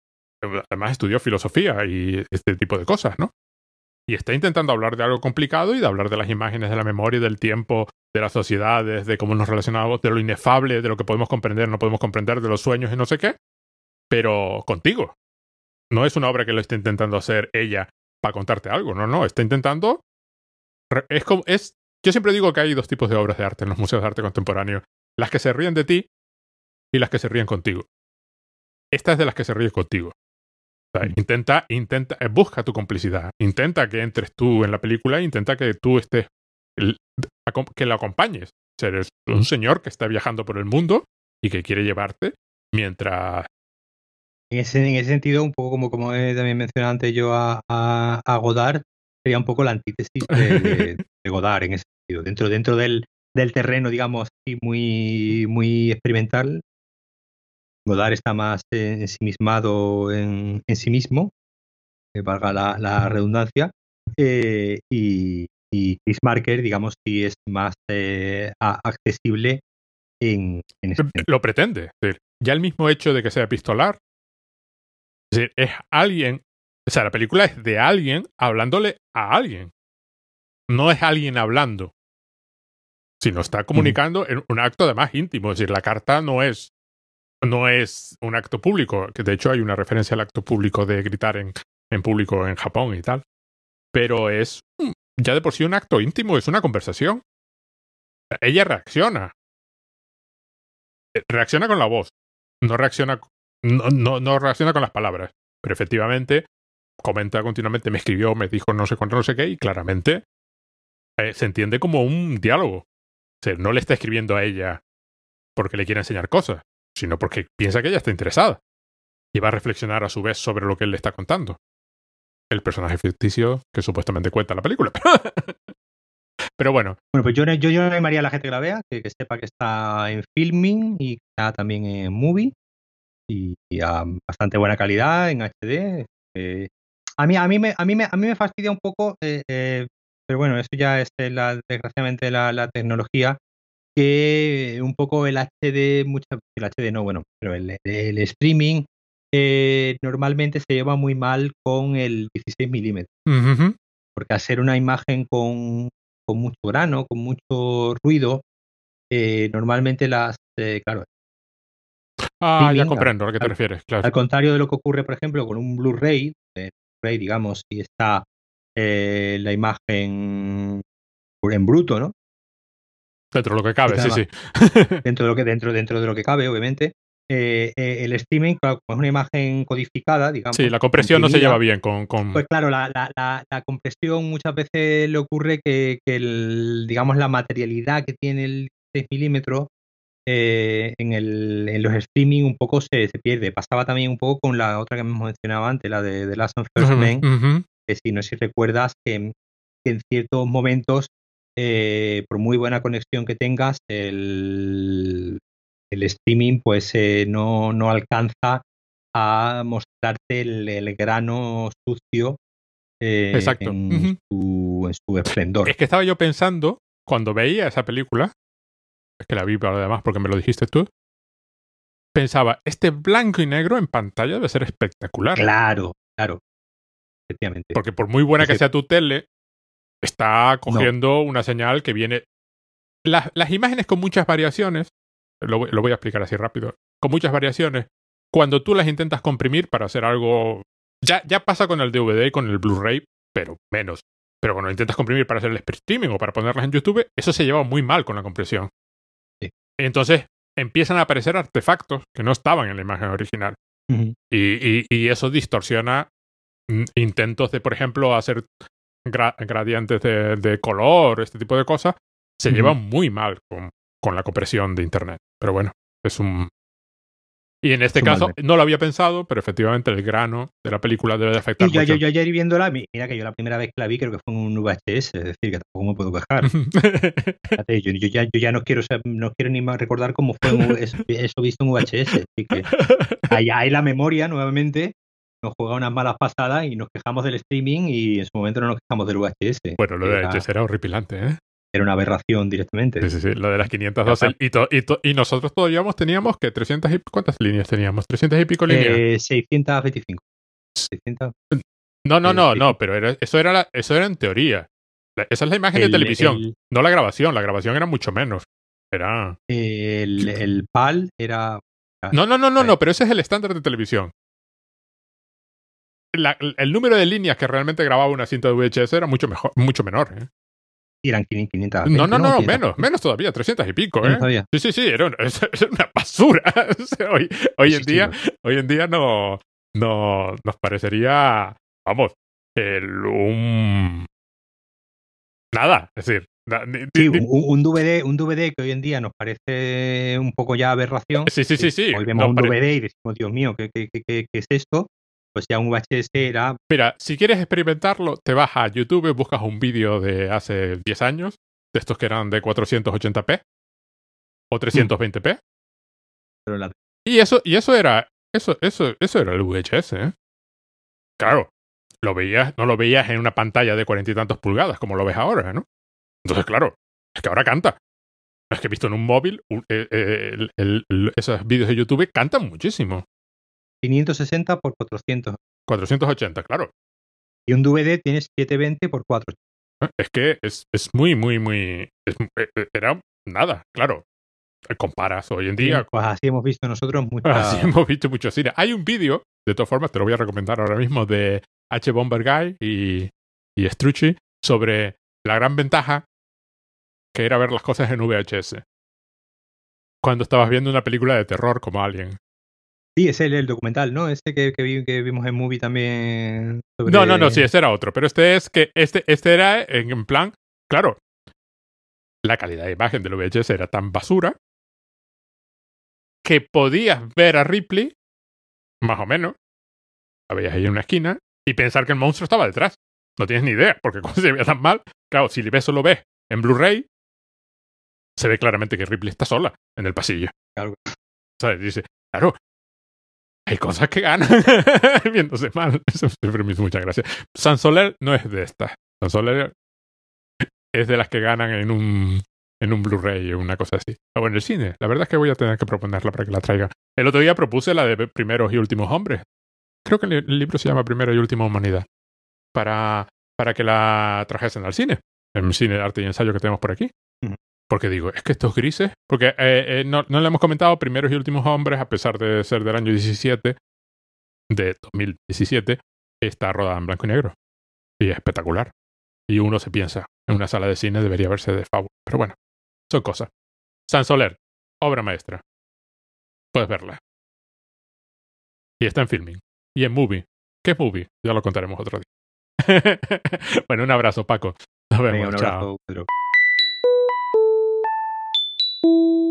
Además estudió filosofía y este tipo de cosas, ¿no? Y está intentando hablar de algo complicado y de hablar de las imágenes de la memoria del tiempo, de las sociedades, de cómo nos relacionamos, de lo inefable, de lo que podemos comprender, no podemos comprender, de los sueños y no sé qué, pero contigo. No es una obra que lo esté intentando hacer ella para contarte algo, no, no, está intentando... Es como, es, yo siempre digo que hay dos tipos de obras de arte en los museos de arte contemporáneo las que se ríen de ti y las que se ríen contigo. Esta es de las que se ríe contigo. intenta, intenta, eh, busca tu complicidad. Intenta que entres tú en la película, intenta que tú estés, que lo acompañes. O eres un señor que está viajando por el mundo y que quiere llevarte mientras en ese, en ese sentido, un poco como, como he también mencionado antes yo a, a, Godard, sería un poco la antítesis de, Godard en ese sentido. Dentro, dentro del, del terreno, digamos, muy, muy experimental, Godard está más ensimismado en, en sí mismo, que valga la, la redundancia, eh, y, y, Chris Marker, digamos, sí es más eh, accesible en, Lo pretende. Ya el mismo hecho de que sea epistolar es decir, es alguien, o sea, la película es de alguien hablándole a alguien. No es alguien hablando, sino está comunicando en un acto de más íntimo. Es decir, la carta no es, no es un acto público, que de hecho hay una referencia al acto público de gritar en, en público en Japón y tal. Pero es ya de por sí un acto íntimo, es una conversación. Ella reacciona. Reacciona con la voz. No reacciona no, no, no reacciona con las palabras, pero efectivamente comenta continuamente, me escribió, me dijo no sé cuánto, no sé qué, y claramente eh, se entiende como un diálogo. O sea, no le está escribiendo a ella porque le quiere enseñar cosas, sino porque piensa que ella está interesada y va a reflexionar a su vez sobre lo que él le está contando. El personaje ficticio que supuestamente cuenta la película. Pero bueno. Bueno, pues yo, yo, yo animaría a la gente que la vea, que, sepa que está en filming y está también en movie y, a bastante buena calidad en HD. Eh, a, mí, a, mí me, a, mí me, a mí me fastidia un poco, eh, eh, pero bueno, eso ya es la, desgraciadamente la, la, tecnología, que un poco el HD, mucha, el HD no, bueno, pero el, el streaming normalmente se lleva muy mal con el 16 milímetros. Porque hacer una imagen con, con, mucho grano, con mucho ruido, normalmente las, claro, Ah, ya comprendo a qué te refieres, claro. Al contrario de lo que ocurre, por ejemplo, con un Blu-ray, Blu-ray, digamos, si está eh, la imagen en bruto, ¿no? Dentro de lo que cabe, sí, sí. Dentro de lo que, dentro, dentro de lo que cabe, obviamente. Eh, eh, el streaming, claro, es una imagen codificada, digamos. Sí, la compresión no se lleva bien con. Pues claro, la, la, la, compresión muchas veces le ocurre que, que el, digamos, la materialidad que tiene el 6 milímetros eh, en, el, en, los streaming un poco se, se, pierde. Pasaba también un poco con la otra que hemos mencionado antes, la de The Last of First Men, que si no sé si recuerdas que, en ciertos momentos, eh, por muy buena conexión que tengas, el, el streaming pues eh, no, no alcanza a mostrarte el, grano sucio Exacto. En, su, en su esplendor. Es que estaba yo pensando, cuando veía esa película, es que la vi para además porque me lo dijiste tú, pensaba, este blanco y negro en pantalla debe ser espectacular. Claro, claro. Efectivamente. Porque por muy buena que sea tu tele, está cogiendo una señal que viene... Las, las, imágenes con muchas variaciones, lo, lo voy a explicar así rápido, con muchas variaciones, cuando tú las intentas comprimir para hacer algo... Ya, ya pasa con el DVD y con el Blu-ray, pero menos. Pero cuando intentas comprimir para hacer el streaming o para ponerlas en YouTube, eso se lleva muy mal con la compresión. Entonces empiezan a aparecer artefactos que no estaban en la imagen original. y, y, eso distorsiona intentos de, por ejemplo, hacer gradientes de, de, color, este tipo de cosas. Se llevan muy mal con, con la compresión de Internet. Pero bueno, es un, y en este caso, no lo había pensado, pero efectivamente el grano de la película debe de afectar yo, mucho. Yo, yo ayer viéndola, mira que yo la primera vez que la vi creo que fue en un VHS, es decir, que tampoco me puedo quejar. yo, yo, ya, yo ya no quiero no quiero ni más recordar cómo fue eso visto en VHS. Así que allá hay la memoria nuevamente, nos juega unas malas pasadas y nos quejamos del streaming y en su momento no nos quejamos del VHS. Bueno, lo de VHS era horripilante, ¿eh? era una aberración directamente. Sí, sí, sí, lo de las 512. Y, y, y, nosotros todavía teníamos que 300 y ¿cuántas líneas teníamos? 300 y pico líneas. Eh, 625. 600. No, no, no, no, pero era, eso, era la, eso era en teoría. Esa es la imagen de televisión, no la grabación. La grabación era mucho menos. Era. El, el PAL era. No, no, no, no, no, pero ese es el estándar de televisión. La, el número de líneas que realmente grababa una cinta de VHS era mucho, mejor, mucho menor. ¿eh? eran 500. No, no, no, menos, menos todavía, 300 y pico, ¿eh? Sí, sí, sí, era una, basura. hoy, hoy en día, hoy en día no, no, nos parecería, vamos, el, un... Nada, es decir... Sí, un, un, DVD, un DVD que hoy en día nos parece un poco ya aberración. Sí, sí, sí, sí. Hoy vemos un DVD y decimos, Dios mío, ¿qué, qué, qué, qué es esto? Pues ya un VHS era... Mira, si quieres experimentarlo, te vas a YouTube, buscas un vídeo de hace 10 años, de estos que eran de 480p o 320p. Pero la... Y eso, y eso era, eso, eso, eso era el VHS, ¿eh? Claro, lo veías, no lo veías en una pantalla de cuarenta y tantos pulgadas como lo ves ahora, ¿no? Entonces, claro, es que ahora canta. Es que he visto en un móvil eh, eh, el, esos vídeos de YouTube cantan muchísimo. 560 por 400. 480, claro. Y un DVD tienes 720 por 4. Es que es, es muy, muy, muy. era nada, claro. Comparas hoy en día. pues así hemos visto nosotros mucho. Así hemos visto mucho cine. Hay un vídeo, de todas formas, te lo voy a recomendar ahora mismo, de H. Bomber Guy y, y Strucci sobre la gran ventaja que era ver las cosas en VHS. Cuando estabas viendo una película de terror como Alien. Sí, ese es el documental, ¿no? Ese que, que, vimos en Movie también. No, no, no, sí, ese era otro. Pero este es que este, este era en plan, claro, la calidad de imagen del VHS era tan basura que podías ver a Ripley, más o menos, la veías ahí en una esquina, y pensar que el monstruo estaba detrás. No tienes ni idea, porque como se veía tan mal, claro, si ves lo ves en Blu-ray, se ve claramente que Ripley está sola en el pasillo. Claro. ¿Sabes? Dice, claro, hay cosas que ganan viéndose mal. Eso siempre me hizo no es de estas. San Soler es de las que ganan en un en un Blu-ray o una cosa así. O en el cine. La verdad es que voy a tener que proponerla para que la traiga. El otro día propuse la de Primeros y Últimos Hombres. Creo que el libro se llama Primera y Última Humanidad. Para, para que la trajesen al cine. En el cine de arte y ensayo que tenemos por aquí. Porque digo, es que estos grises. Porque eh, eh, no, no le hemos comentado Primeros y Últimos Hombres, a pesar de ser del año 17, de 2017, está rodada en blanco y negro. Y es espectacular. Y uno se piensa, en una sala de cine debería verse de favor. Pero bueno, son cosas. San Soler, obra maestra. Puedes verla. Y está en filming. Y en movie. ¿Qué es movie? Ya lo contaremos otro día. bueno, un abrazo, Paco. Nos vemos. chao. you